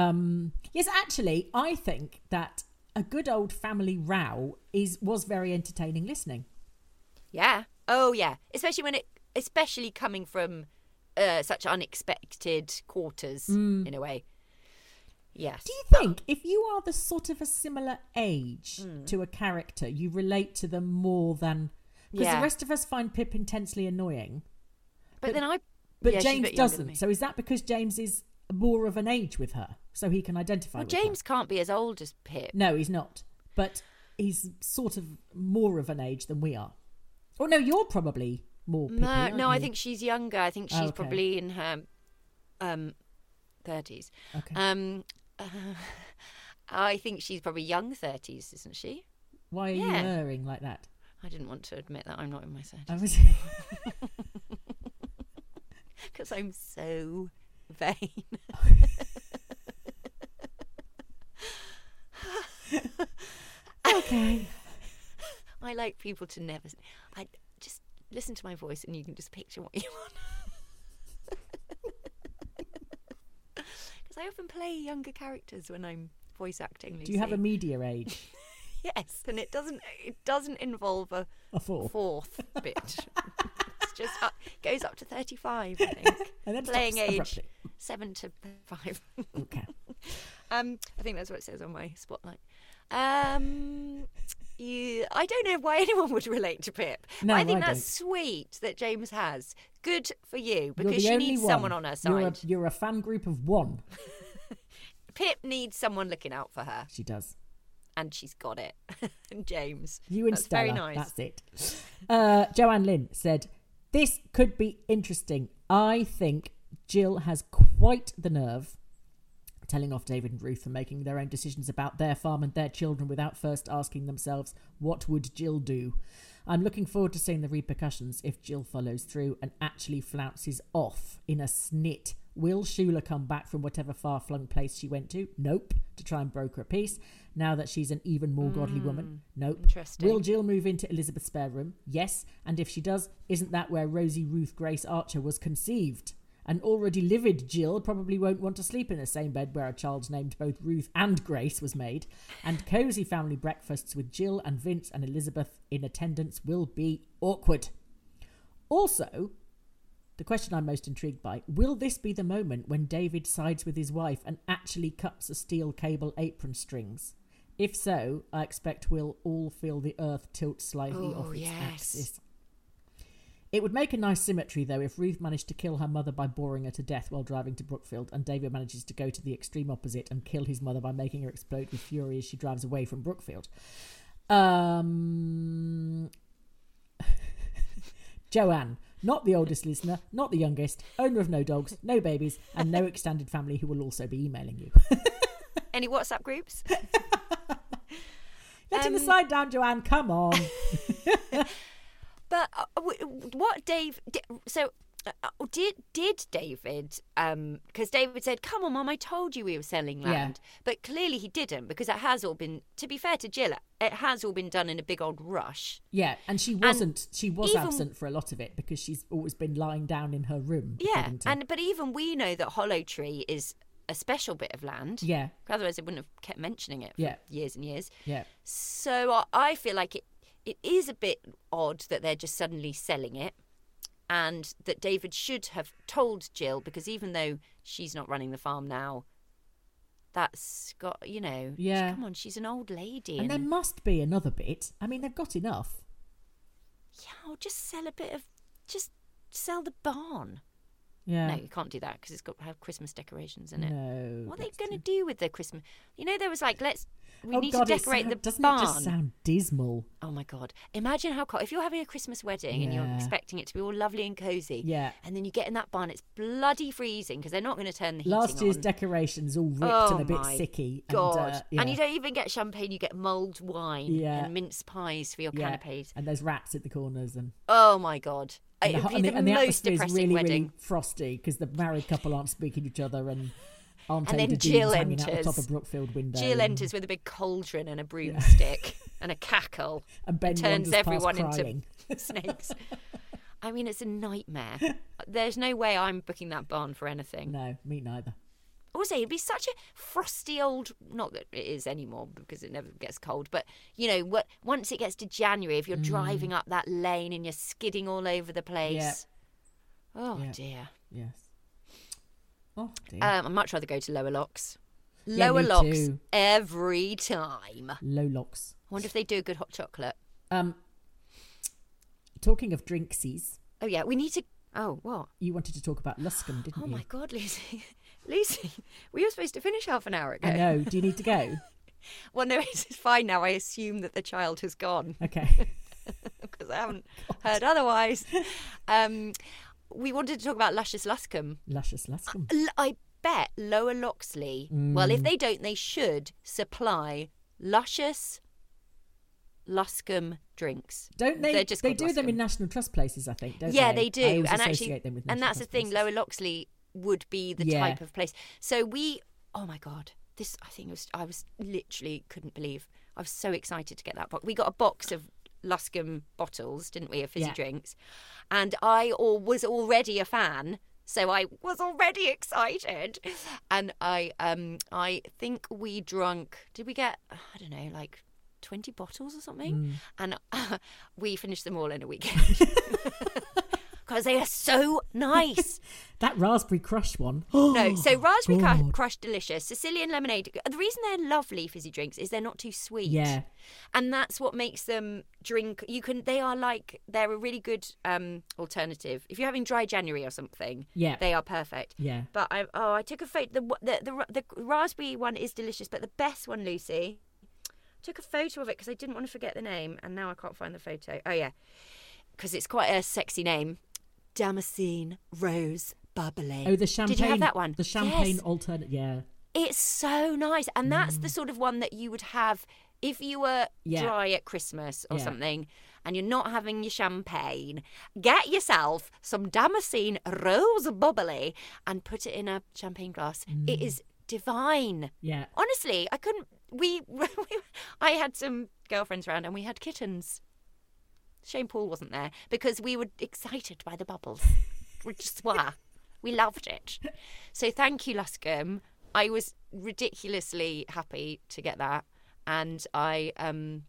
Um, yes, actually, I think that a good old family row is was very entertaining listening. Yeah. Oh yeah. Especially when it, especially coming from uh, such unexpected quarters in a way. Yes. Do you think if you are the sort of a similar age Hmm. to a character, you relate to them more than Because Yeah. the rest of us find Pip intensely annoying, But then I. but yeah, James bit younger than me. doesn't. So is that because James is more of an age with her, so he can identify Well, with her? James can't be as old as Pip. No, he's not. But he's sort of more of an age than we are. Oh no, you're probably more. Pippy, No, no, I think she's younger. I think Oh, she's okay. probably in her um thirties. Okay. Um, uh, I think she's probably young thirties, isn't she? Why are yeah. you erring like that? I didn't want to admit that I'm not in my I thirties was. because I'm so vain. Okay. I like people to never. I just listen to my voice, and you can just picture what you want. Because I often play younger characters when I'm voice acting. Do you have a media age? Yes, and it doesn't. It doesn't involve a A four. fourth bit. it's just up, goes up to thirty-five. I think. And then Playing age abruptly. seven to five. Okay. Um, I think that's what it says on my spotlight. Um, you, I don't know why anyone would relate to Pip. No, I think I that's sweet that James has. Good for you because she needs one. someone on her side. You're a, you're a fan group of one. Pip needs someone looking out for her, She does. and she's got it. and James, You and that's Stella. very nice. That's it. Uh, Joanne Lynn said, This could be interesting. I think Jill has quite the nerve telling off David and Ruth for making their own decisions about their farm and their children without first asking themselves, What would Jill do? I'm looking forward to seeing the repercussions if Jill follows through and actually flounces off in a snit. Will Shula come back from whatever far flung place she went to? Nope. To try and broker a peace. Now that she's an even more godly hmm. woman? Nope. interesting. Will Jill move into Elizabeth's spare room? Yes. And if she does, isn't that where Rosie Ruth Grace Archer was conceived? An already livid Jill probably won't want to sleep in the same bed where a child named both Ruth and Grace was made, and cosy family breakfasts with Jill and Vince and Elizabeth in attendance will be awkward. Also, the question I'm most intrigued by will this be the moment when David sides with his wife and actually cuts the steel cable apron strings? If so, I expect we'll all feel the earth tilt slightly Oh, off its yes. axis. It would make a nice symmetry, though, if Ruth managed to kill her mother by boring her to death while driving to Brookfield, and David manages to go to the extreme opposite and kill his mother by making her explode with fury as she drives away from Brookfield. Um, Joanne, not the oldest listener, not the youngest, owner of no dogs, no babies, and no extended family who will also be emailing you. Any WhatsApp groups? Letting the Um, side down, Joanne, come on. But uh, what Dave? So uh, uh, did did David? Because David said, "Come on, Mum, I told you we were selling Yeah. land." But clearly he didn't because it has all been. To be fair to Jill, it has all been done in a big old rush. Yeah, and she wasn't. she was even- absent for a lot of it because she's always been lying down in her room. Yeah, to- and but even we know that Hollow Tree is a special bit of land. yeah, Otherwise, they wouldn't have kept mentioning it for Yeah. years and years. yeah, So I- I feel like it, it is a bit odd that they're just suddenly selling it, and that David should have told Jill because even though she's not running the farm now, that's got you know. Yeah. Come on, she's an old lady, and there must be another bit. I mean, they've got enough. yeah, I'll just sell a bit of, just sell the barn. Yeah, No, you can't do that because it's got to have Christmas decorations in it. No, What are they going to do with the Christmas? You know, there was like, let's we oh need God, to decorate sound- the doesn't barn. it just sound dismal? Oh my god! Imagine how cold. If you're having a Christmas wedding and you're expecting it to be all lovely and cozy, Yeah. and then you get in that barn, it's bloody freezing because they're not going to turn the heating Last year's on. decorations all ripped oh and a bit my sicky. God! And, uh, yeah. and you don't even get champagne; you get mulled wine Yeah. and mince pies for your yeah. canapes. and there's rats at the corners and. Oh my god! And It the, would be and the, the, and the most atmosphere is depressing really, wedding. really frosty because the married couple aren't speaking to each other and Aunt And then Jill hanging out the top of Brookfield window. Jill and- enters with a big cauldron and a broomstick and a cackle. And Ben turns everyone into snakes. I mean, it's a nightmare. There's no way I'm booking that barn for anything. No, me neither. Also, it'd be such a frosty old. Not that it is anymore because it never gets cold. But you know, what once it gets to January, if you're driving up that lane and you're skidding all over the place. Oh Yeah. dear. Yes. Oh dear. Um, I'd much rather go to Lower Locks. Yeah, Lower Locks too. every time. Low locks. I wonder if they do a good hot chocolate. Um, talking of drinksies, Oh yeah, we need to. Oh what? you wanted to talk about Luscombe, didn't Oh you? Oh, my God, Lucy, Lucy, we were supposed to finish half an hour ago. I know. Do you need to go? Well, no, it's fine now. I assume that the child has gone Okay. because I haven't heard otherwise. Um, we wanted to talk about Luscious Luscombe. Luscious Luscombe. L- I bet Lower Loxley. Well, Mm. if they don't, they should supply Luscious Luscombe drinks. Don't they? They're just they do them in National Trust places, I think. Don't yeah, they? they do, I and associate actually, them with and that's the thing. Lower Loxley would be the Yeah. type of place. So we, oh my god, this I think was I was literally couldn't believe. I was so excited to get that box. We got a box of Luscombe bottles, didn't we, of fizzy Yeah. drinks, and I or was already a fan. So I was already excited, and I um I think we drunk. Did we get I don't know like twenty bottles or something? Mm. And we finished them all in a weekend because they are so nice. That raspberry crush one. no, so raspberry cru- crush delicious. Sicilian lemonade. The reason they're lovely fizzy drinks is they're not too sweet. Yeah. and that's what makes them drink. You can. They are like they're a really good um alternative if you're having dry January or something. Yeah. they are perfect. Yeah. But I oh I took a photo. The, the the the raspberry one is delicious, but the best one, Lucy. Took a photo of it because I didn't want to forget the name, and now I can't find the photo. Oh yeah, because it's quite a sexy name. Damascene Rose Bubbly. Oh, the champagne. Did you have that one? The champagne Yes. alternate. Yeah. It's so nice, and that's Mm. the sort of one that you would have if you were Yeah. dry at Christmas or Yeah. something, and you're not having your champagne. Get yourself some Damascene Rose Bubbly and put it in a champagne glass. It Mm. is divine. Yeah. Honestly, I couldn't. We, we, I had some girlfriends around, and we had kittens. Shane Paul wasn't there because we were excited by the bubbles. we just were. We loved it. So thank you, Luscombe. I was ridiculously happy to get that, and I um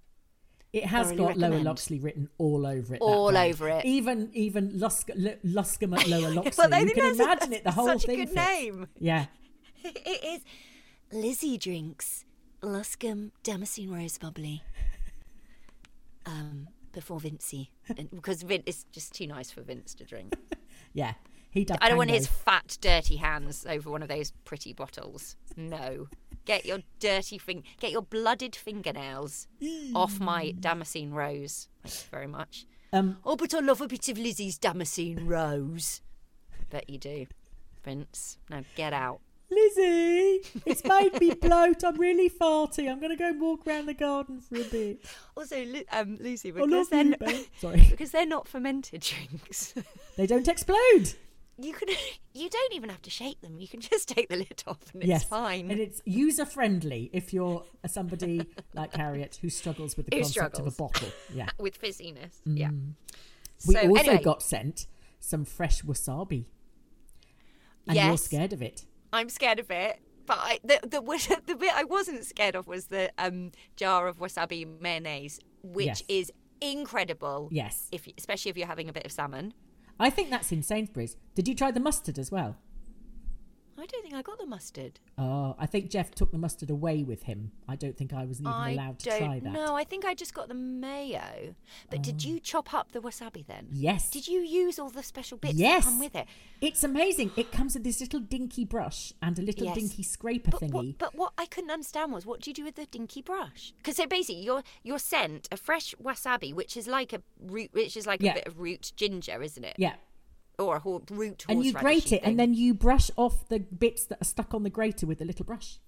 It has got Lower recommend. Loxley written all over it. All over it. Even even Lusk, L- Luscombe at Lower Loxley. Well, you can a- imagine it. The whole such a thing. good fits. name. Yeah. it is Lizzie drinks Luscombe Damascene Rose Bubbly. Um, before Vincey, because Vin is just too nice for Vince to drink. Yeah. He. I don't want his fat, dirty hands over one of those pretty bottles. No. Get your dirty fing, get your blooded fingernails off my Damascene Rose. Thank you very much. Um, Oh, but I love a bit of Lizzie's Damascene Rose. Bet you do, Vince. Now get out. Lizzie, it's made me bloat. I'm really farty. I'm going to go and walk around the garden for a bit. Also, um, Lucy, because they're you, n- Sorry. because they're not fermented drinks. They don't explode. you can you don't even have to shake them. You can just take the lid off and it's yes, fine. and it's user friendly if you're somebody like Harriet who struggles with the Who concept struggles. of a bottle. Yeah, with fizziness. Yeah. Mm. we So, also anyway. got sent some fresh wasabi, and you're Yes. scared of it. I'm scared of it. But I, the, the the bit I wasn't scared of was the um, jar of wasabi mayonnaise, which Yes. is incredible. Yes. if especially if you're having a bit of salmon. I think that's in Sainsbury's. Did you try the mustard as well? I don't think I got the mustard. Oh, I think Jeff took the mustard away with him. I don't think I was even I allowed to try that. No, I think I just got the mayo. But did oh. you chop up the wasabi then? Yes. Did you use all the special bits yes. that come with it? It's amazing. It comes with this little dinky brush and a little Yes. dinky scraper But thingy. what, but what I couldn't understand was what do you do with the dinky brush? Because so basically you're you're sent a fresh wasabi, which is like a root, which is like Yeah. a bit of root ginger, isn't it? yeah. Or a ho- root. And you grate it, and then you brush off the bits that are stuck on the grater with the little brush.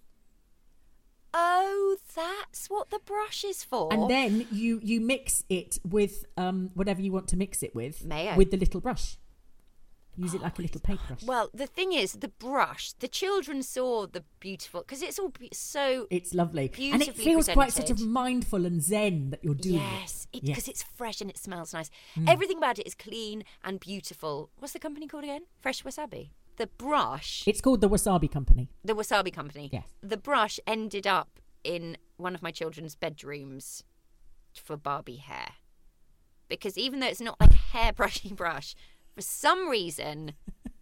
Oh, that's what the brush is for. And then you you mix it with um whatever you want to mix it with Mayo. with the little brush. Use it like a little paintbrush. Well, the thing is, the brush. The children saw the beautiful because it's all be- so. it's lovely, and it feels quite sort of mindful and zen that you're doing Yes, it. because it's fresh and it smells nice. Hmm. Everything about it is clean and beautiful. What's the company called again? Fresh Wasabi. The brush, It's called the Wasabi Company. the Wasabi Company. Yes. The brush ended up in one of my children's bedrooms for Barbie hair. Because even though it's not like a hair brushing brush, for some reason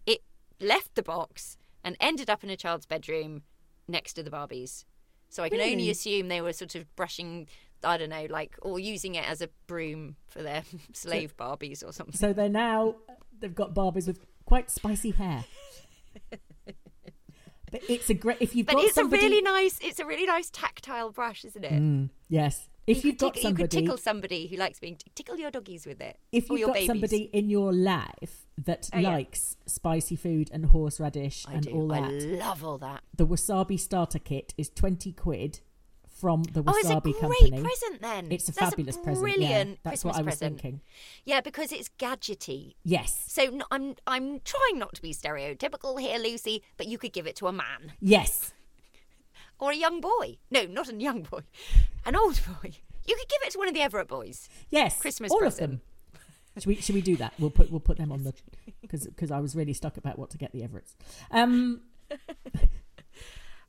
it left the box and ended up in a child's bedroom next to the Barbies. So I can only assume they were sort of brushing I don't know, like or using it as a broom for their slave Barbies or something. So they're now they've got Barbies with quite spicy hair. but it's a great if you've But got it's somebody a really nice, it's a really nice tactile brush, isn't it? Mm, yes. If you you've could got tickle, you could somebody tickle somebody who likes being tickle your doggies with it. if you've got babies. somebody in your life that Oh, yeah. likes spicy food and horseradish I and do. all I that, love all that. the wasabi starter kit is 20 quid from the wasabi Oh, it's a great company. present then. It's a That's fabulous a present. yeah. brilliant That's Christmas what I was present. thinking. Yeah, because it's gadgety. Yes. So no, I'm I'm trying not to be stereotypical here, Lucy, but you could give it to a man Yes. Or a young boy. No, not a young boy, an old boy. You could give it to one of the Everett boys. Yes. Christmas all present. of them. Should we should we do that? We'll put we'll put them on the because I was really stuck about what to get the Everetts. Um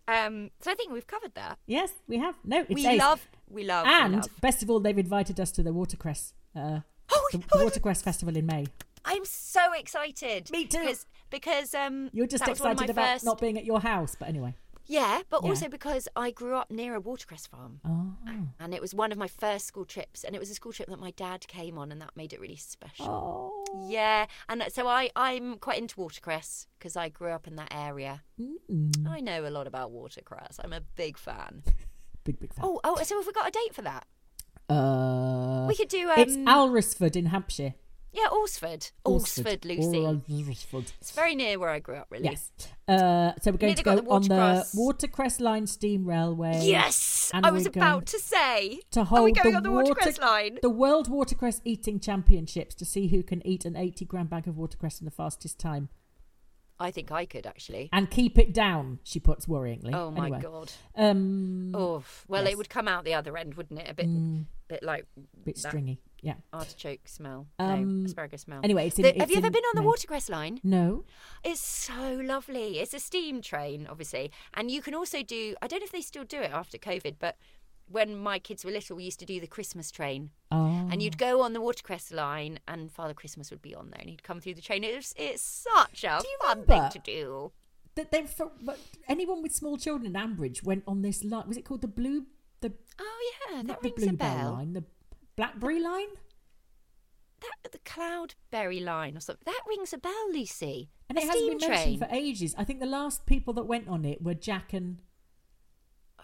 Um, so I think we've covered that. yes, we have. No, it's we ace. love, we love, we and love. best of all, they've invited us to the Watercress uh, Oh, the, oh, the Watercress Festival in May. I'm so excited. Me too. Because, because um, You're just that was one of excited about first... not being at your house, but anyway. Yeah, but Yeah. also because I grew up near a watercress farm. Oh. And it was one of my first school trips, and it was a school trip that my dad came on, and that made it really special. Oh. Yeah, and so I I'm quite into watercress because I grew up in that area. Mm. I know a lot about watercress. I'm a big fan. Big big fan. Oh, oh, so have we got a date for that? Uh, We could do, it. it's um, Alresford in Hampshire. Yeah, Alresford. Alresford, Lucy. Alresford. It's very near where I grew up, really. Yes. Uh, so we're going Nearly to got go the on the watercress. Watercress Line Steam Railway. Yes, And I was we're about going to say. to hold Are we going the, on the water- watercress line? the World Watercress Eating Championships to see who can eat an 80 gram bag of watercress in the fastest time. I think I could actually. And keep it down, she puts worryingly. Oh my Anyway. god. Um, Oh well, yes. it would come out the other end, wouldn't it? A bit, Mm. bit like bit that stringy. Yeah. artichoke smell. Um, no, asparagus smell. anyway, it's in- The- have you ever been on the May. watercress line? No. It's so lovely. It's a steam train, obviously, and you can also do. I don't know if they still do it after COVID, but when my kids were little, we used to do the Christmas train. Oh. And you'd go on the watercress line, and Father Christmas would be on there, and he'd come through the train. It was, it's such a fun thing to do. That they, for, anyone with small children in Ambridge went on this line. Was it called the Blue? The Oh yeah, that the rings a Bluebell bell. line, the Blackberry line. That the Cloudberry line or something. That rings a bell, Lucy. And a it hasn't been train. mentioned for ages. I think the last people that went on it were Jack and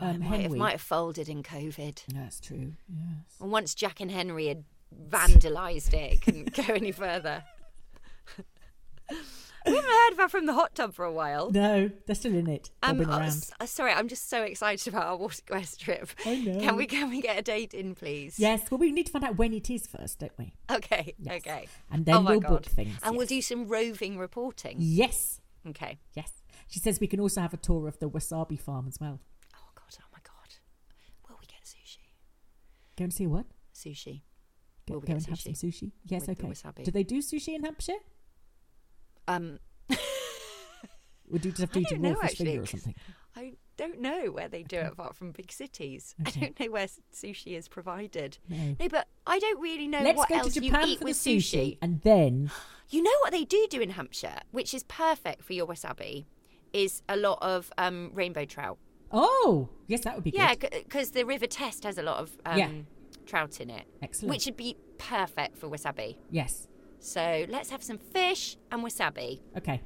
Oh, it um, might, have, Henry. might have folded in COVID. That's true. Yes. And once Jack and Henry had vandalised it, it couldn't go any further. we haven't heard about from the hot tub for a while. No, they're still in it. Um, bobbing uh, around. sorry, I'm just so excited about our watercress trip. I know. Can we can we get a date in, please? Yes. Well, we need to find out when it is first, don't we? Okay. Yes. Okay. And then oh we'll God. book things, And we'll do some roving reporting. Yes. Okay. Yes. She says we can also have a tour of the wasabi farm as well. Oh God. Oh my God. Will we get sushi? Go and see what? Sushi. Go, Will we go get and have some sushi. Yes. with okay. Do they do sushi in Hampshire? Um. Would you just have to I eat know actually. finger or something? I don't know where they do it apart from big cities. Okay. I don't know where sushi is provided. No. but I don't really know Let's what else you eat with the sushi. and then You know what they do do in Hampshire, which is perfect for your wasabi, is a lot of um, rainbow trout. oh yes, that would be Yeah, good. Yeah, because the River Test has a lot of um, Yeah. trout in it. Excellent. Which would be perfect for wasabi. Yes. So let's have some fish and wasabi Okay.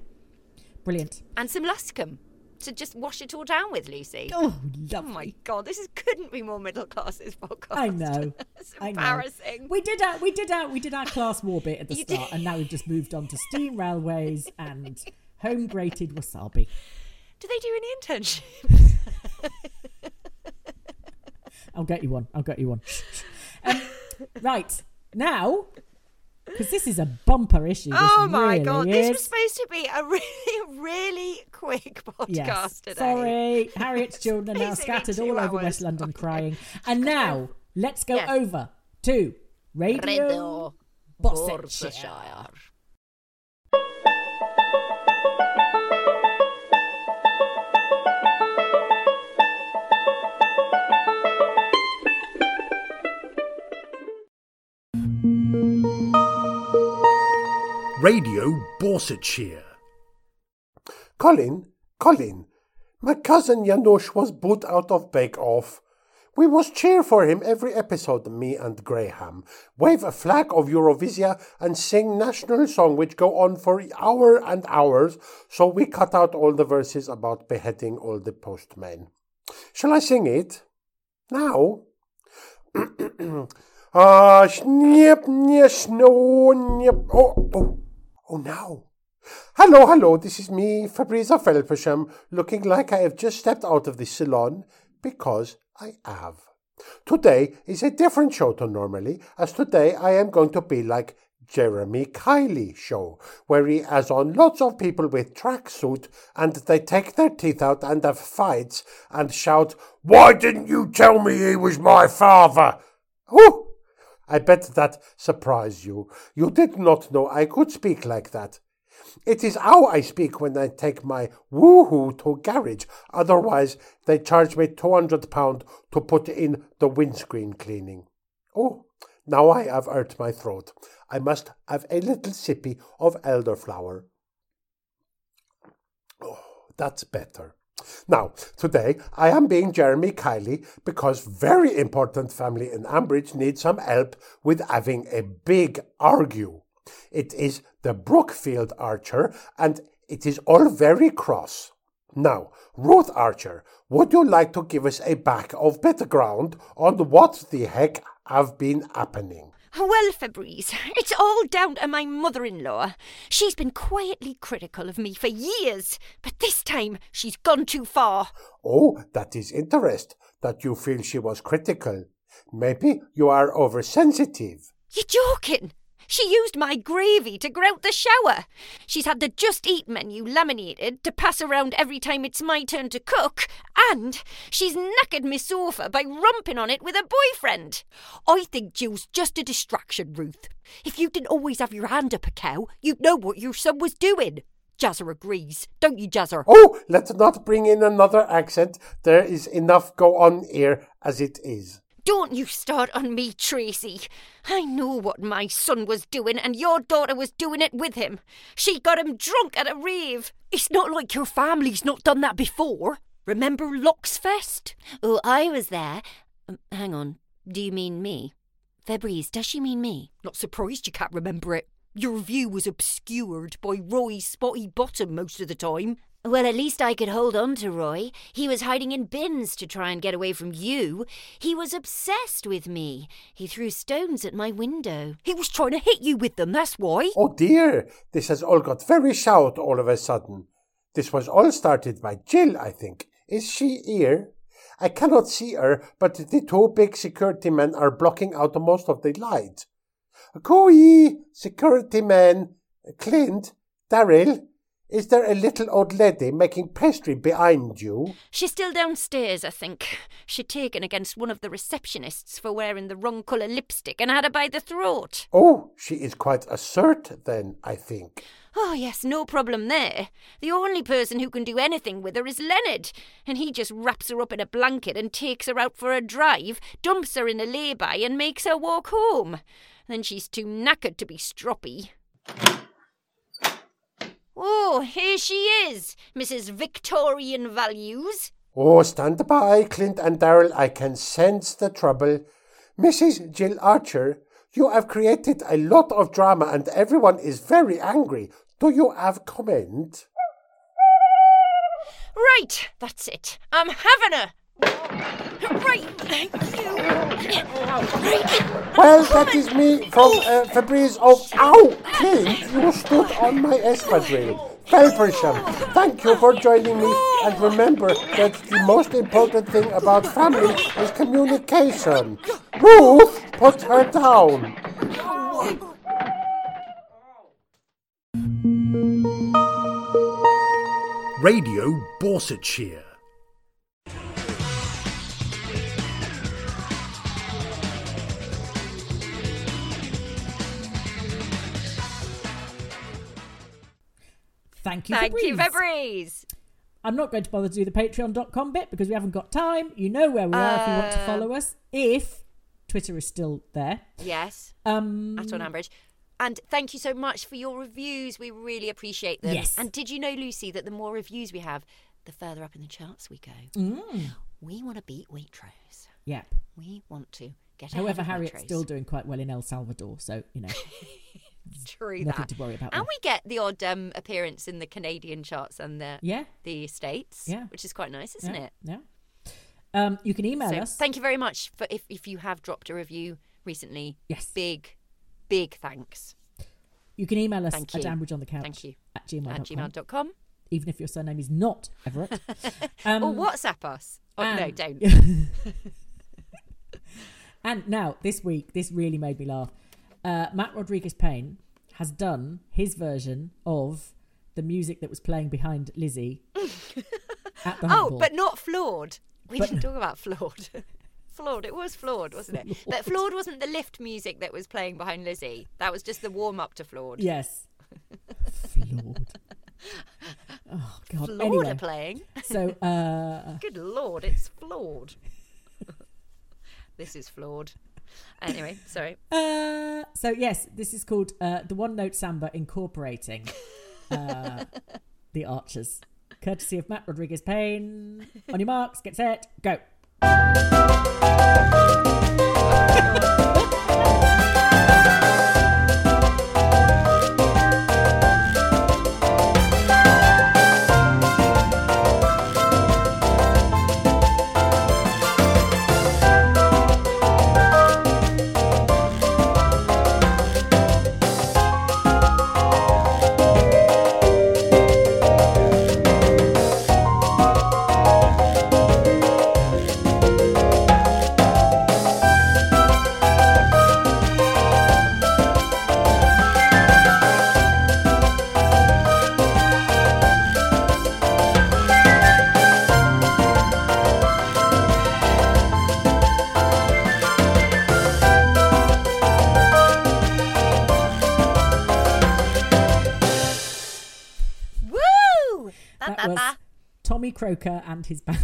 Brilliant. and some Luscombe to just wash it all down with, Lucy. Oh, Oh my god, this is, couldn't be more middle class. This podcast. I know. it's I know. embarrassing. We did our we did our we did our class war bit at the You start, did. and now we've just moved on to steam railways and home grated wasabi. Do they do any internships? I'll get you one. I'll get you one. Um, right now, because this is a bumper issue. This oh my really god, is. this was supposed to be a really, really quick podcast Yes. today. Sorry, Harriet's children are now scattered all over. West London oh Okay. crying. And now let's go Yes. over to Radio, Radio Borsetshire. Radio Borsetshire. Colin, Colin, my cousin Janusz was put out of Bake Off. We must cheer for him every episode, me and Graham. Wave a flag of Eurovisia and sing national song which go on for hour and hours, so we cut out all the verses about beheading all the postmen. Shall I sing it? Now? Ah, snip, snip, snow, snip. Oh, oh, oh, now. Hello, hello, this is me, Fabrizio Felpersham, looking like I have just stepped out of the salon because I have. Today is a different show to normally, as today I am going to be like Jeremy Kiley show, where he has on lots of people with tracksuit and they take their teeth out and have fights and shout, Why didn't you tell me he was my father? Oh, I bet that surprised you. You did not know I could speak like that. It is how I speak when I take my woohoo to garage. Otherwise, they charge me two hundred pound to put in the windscreen cleaning. Oh, now I have hurt my throat. I must have a little sippy of elderflower. Oh, that's better. Now, today I am being Jeremy Kiley because very important family in Ambridge need some help with having a big argue. It is the Brookfield Archer and it is all very cross. Now, Ruth Archer, would you like to give us a back of better ground on what the heck have been happening? Well, Fabrice, it's all down to my mother in law. She's been quietly critical of me for years, but this time she's gone too far. Oh, that is interest that you feel she was critical. Maybe you are oversensitive. You're joking? She used my gravy to grout the shower. She's had the Just Eat menu laminated to pass around every time it's my turn to cook, and she's knackered my sofa by romping on it with her boyfriend. I think Jill's just a distraction, Ruth. If you didn't always have your hand up a cow, you'd know what your son was doing. Jazzer agrees, don't you, Jazzer? Oh, let's not bring in another accent. There is enough go on here as it is. Don't you start on me, Tracy. I know what my son was doing, and your daughter was doing it with him. She got him drunk at a rave. It's not like your family's not done that before. Remember Locksfest? Oh, I was there. Um, hang on. Do you mean me? Febreze, does she mean me? Not surprised you can't remember it. Your view was obscured by Roy's spotty bottom most of the time. Well, at least I could hold on to Roy. He was hiding in bins to try and get away from you. He was obsessed with me. He threw stones at my window. He was trying to hit you with them, that's why. Oh dear, this has all got very shout all of a sudden. This was all started by Jill, I think. Is she here? I cannot see her, but the two big security men are blocking out most of the light. Cooey, security man, Clint, Daryl, is there a little old lady making pastry behind you? She's still downstairs, I think. She'd taken against one of the receptionists for wearing the wrong colour lipstick and had her by the throat. Oh, she is quite assert then, I think. Oh, yes, no problem there. The only person who can do anything with her is Leonard, and he just wraps her up in a blanket and takes her out for a drive, dumps her in a lay-by and makes her walk home. Then she's too knackered to be stroppy. Oh, here she is, Mrs. Victorian Values. Oh, stand by, Clint and Daryl. I can sense the trouble. Mrs. Jill Archer, you have created a lot of drama and everyone is very angry. Do you have comment? Right, that's it. I'm having her. Right, thank you. Right. Well, that is me from uh, Fabrice of Ow! Clint, you stood on my espadrille. Felpersham, thank you for joining me. And remember that the most important thing about family is communication. Ruth, put her down. Radio Borsetshire. Thank you, Thank Fabrice. you, Fabrice. I'm not going to bother to do the patreon.com bit because we haven't got time. You know where we are if you want to Uh, follow us. If Twitter is still there. Yes. Um, At on average. And thank you so much for your reviews. We really appreciate them. Yes. And did you know, Lucy, that the more reviews we have, the further up in the charts we go? Mm. We want to beat Waitrose. Yep. We want to get However, of Harriet's metros. still doing quite well in El Salvador, so you know True nothing that. to worry about. And there. we get the odd um, appearance in the Canadian charts and the Yeah. the states, Yeah. which is quite nice, isn't yeah, it? Yeah. Um, you can email so us. thank you very much for if if you have dropped a review recently. Yes. big, big thanks. You can email us Thank at you. Ambridge on the couch Thank you. at gmail.com, At gmail.com. even if your surname is not Everett. Um, or WhatsApp us. Oh, no, don't. And now, this week, this really made me laugh. Uh, Matt Rodriguez Payne has done his version of the music that was playing behind Lizzie at the oh, but not flawed. We But- didn't talk about flawed. flawed. It was flawed, wasn't it? But flawed wasn't the lift music that was playing behind Lizzie. That was just the warm up to flawed. Yes. Flawed. Oh, God. Flawed anyway, are playing. so, uh, Good lord, it's flawed. this is flawed. Anyway, sorry. Uh, so yes, this is called uh, the One Note Samba incorporating uh, the Archers, courtesy of Matt Rodriguez Payne. On your marks, get set, go. Croker and his band.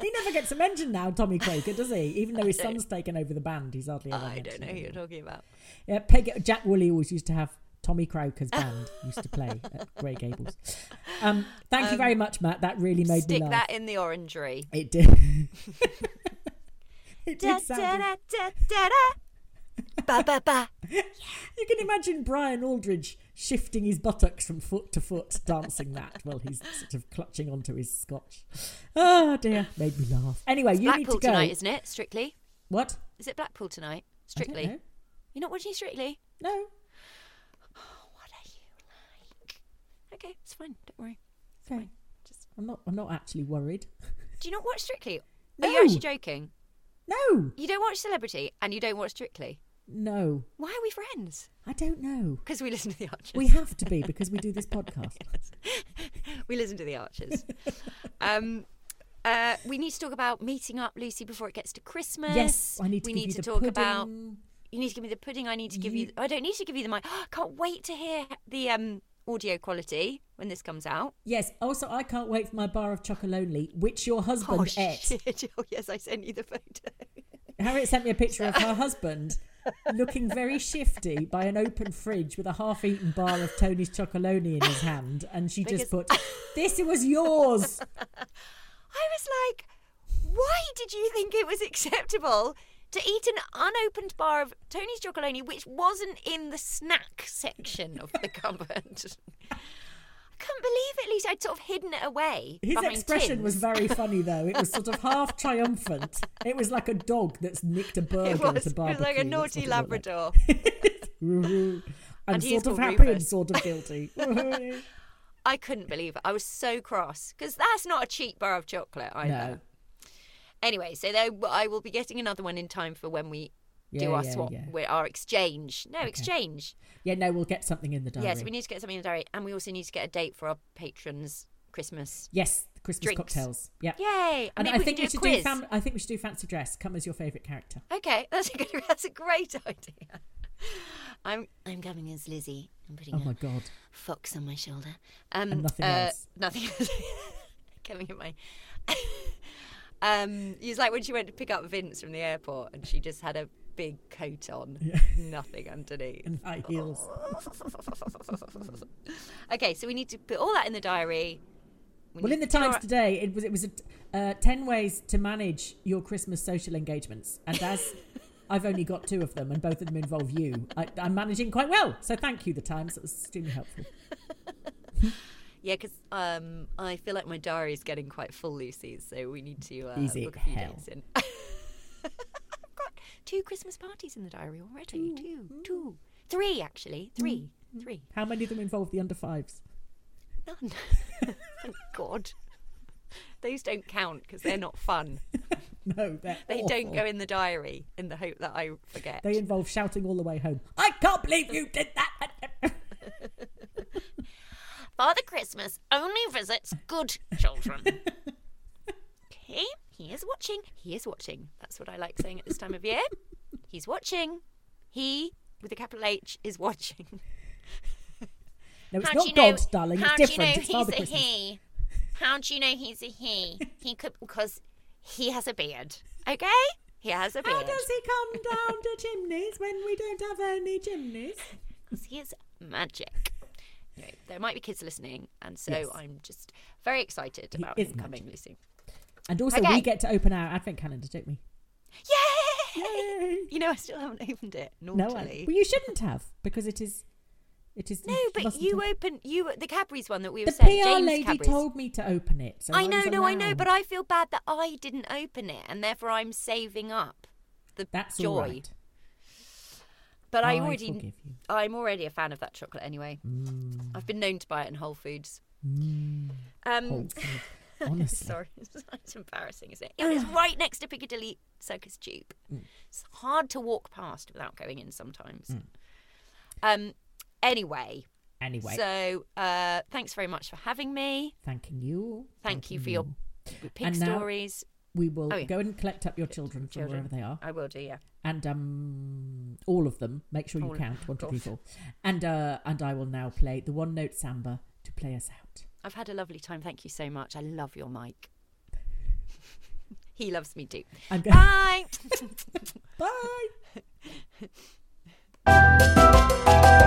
he never gets a mention now, Tommy Croker, does he? Even though his son's taken over the band, he's hardly ever. I don't know who you're talking about. Yeah, Peg, Jack Woolley always used to have Tommy Croker's band used to play at Grey Gables. Um, thank you Um, very much, Matt. That really made me laugh. Stick that in the orangery. It did. it Da, did sound. da, da, da, da, da. Ba, ba, ba. You can imagine Brian Aldridge shifting his buttocks from foot to foot, dancing that while he's sort of clutching onto his scotch. Oh dear, made me laugh. Anyway, It's you need to go. tonight, isn't it? Strictly. What? Is it Blackpool tonight? I don't Strictly. know. You're not watching Strictly? No. Oh, what are you like? Okay, it's fine. Don't worry. It's Okay. fine. Just I'm not. I'm not actually worried. do you not watch Strictly? No. Are you actually joking? No. You don't watch Celebrity and you don't watch Strictly. No. Why are we friends? I don't know. Because we listen to the Archers. We have to be because we do this podcast. we listen to the Archers. um, uh, we need to talk about meeting up, Lucy, before it gets to Christmas. Yes, I need to We need to talk about. You need to give me the pudding. I need to give you. You- I don't need to give you the mic. I can't wait to hear the um, audio quality when this comes out. Yes. Also, I can't wait for my bar of chocolonely, which your husband oh ate. Oh yes, I sent you the photo. Harriet sent me a picture of her husband looking very shifty by an open fridge with a half-eaten bar of Tony's chocolonely in his hand, and she just put, "This was yours." I was like, why did you think it was acceptable to eat an unopened bar of Tony's Chocolonely, which wasn't in the snack section of the cupboard? I couldn't believe it, Lisa. I'd sort of hidden it away. His expression was very funny, though. It was sort of half triumphant. It was like a dog that's nicked a burger It was, at a it was like a naughty Labrador. like. I'm And he is sort of happy and sort of guilty. I couldn't believe it. I was so cross because that's not a cheap bar of chocolate either. No. Anyway, so there, I will be getting another one in time for when we do our yeah, swap, yeah. our exchange. No, exchange. yeah, no, we'll get something in the diary. Yes, we need to get something in the diary, and we also need to get a date for our patrons' Christmas. Yes, the Christmas Drinks. cocktails. Yeah. Yay! And maybe I we think we should do. Fam- I think we should do fancy dress. Come as your favourite character. Okay, that's a good, that's a great idea. I'm I'm coming as Lizzie. I'm putting Oh a my god. fox on my shoulder. Um, And nothing uh, else. Nothing else. coming in my. um, it's like when she went to pick up Vince from the airport, and she just had a big coat on, nothing underneath. And high heels. okay, so we need to put all that in the diary. We Well, in the Times our- today, it was it was a, uh, ten ways to manage your Christmas social engagements, and as I've only got two of them, and both of them involve you, I, I'm managing quite well. So thank you, the Times. That was extremely helpful. Yeah, because um, I feel like my diary is getting quite full, Lucy. So we need to uh, Easy book a few hell. days in. I've got two Christmas parties in the diary already. Two, two, three actually, three, three. How many of them involve the under fives? None. Thank God. Those don't count because they're not fun. No, they're They don't go in the diary in the hope that I forget. They involve shouting all the way home. I can't believe you did that. Father Christmas only visits good children. Okay, he is watching. He is watching. That's what I like saying at this time of year. He's watching. He, with a capital H, is watching. No, it's How not you know- God, darling. It's different. know it's he's Father Christmas. he? How do you know he's a he? He could because He has a beard. Okay? He has a beard. How does he come down to chimneys when we don't have any chimneys? Because he is magic. Anyway, there might be kids listening, and so Yes. I'm just very excited about him coming, Lucy. And also, Okay. we get to open our advent calendar, don't we? Yay! You know, I still haven't opened it. No, I, well, you shouldn't have because it is. It is. No, but you have- opened you the Cadbury's one that we were The saying. PR James lady Cadbury's. told me to open it. So I I know, was no, I know, but I feel bad that I didn't open it, and therefore I'm saving up the That's joy. all right. But I, I already, you. I'm already a fan of that chocolate anyway. I've been known to buy it in Whole Foods. Um, Whole Foods, Honestly. sorry, it's embarrassing, isn't it? It was right next to Piccadilly Circus Tube. Mm. It's hard to walk past without going in sometimes. Um. Anyway, Anyway, so uh, thanks very much for having me. thanking you. Thank you for your pig And stories. We will Oh, yeah. go and collect up your children from Children. wherever they are, I will do, yeah. And um, all of them. Make sure you All count one, two, of. And uh, and I will now play the one note samba to play us out. I've had a lovely time. Thank you so much. I love your mic. he loves me too. I'm go- Bye. Bye.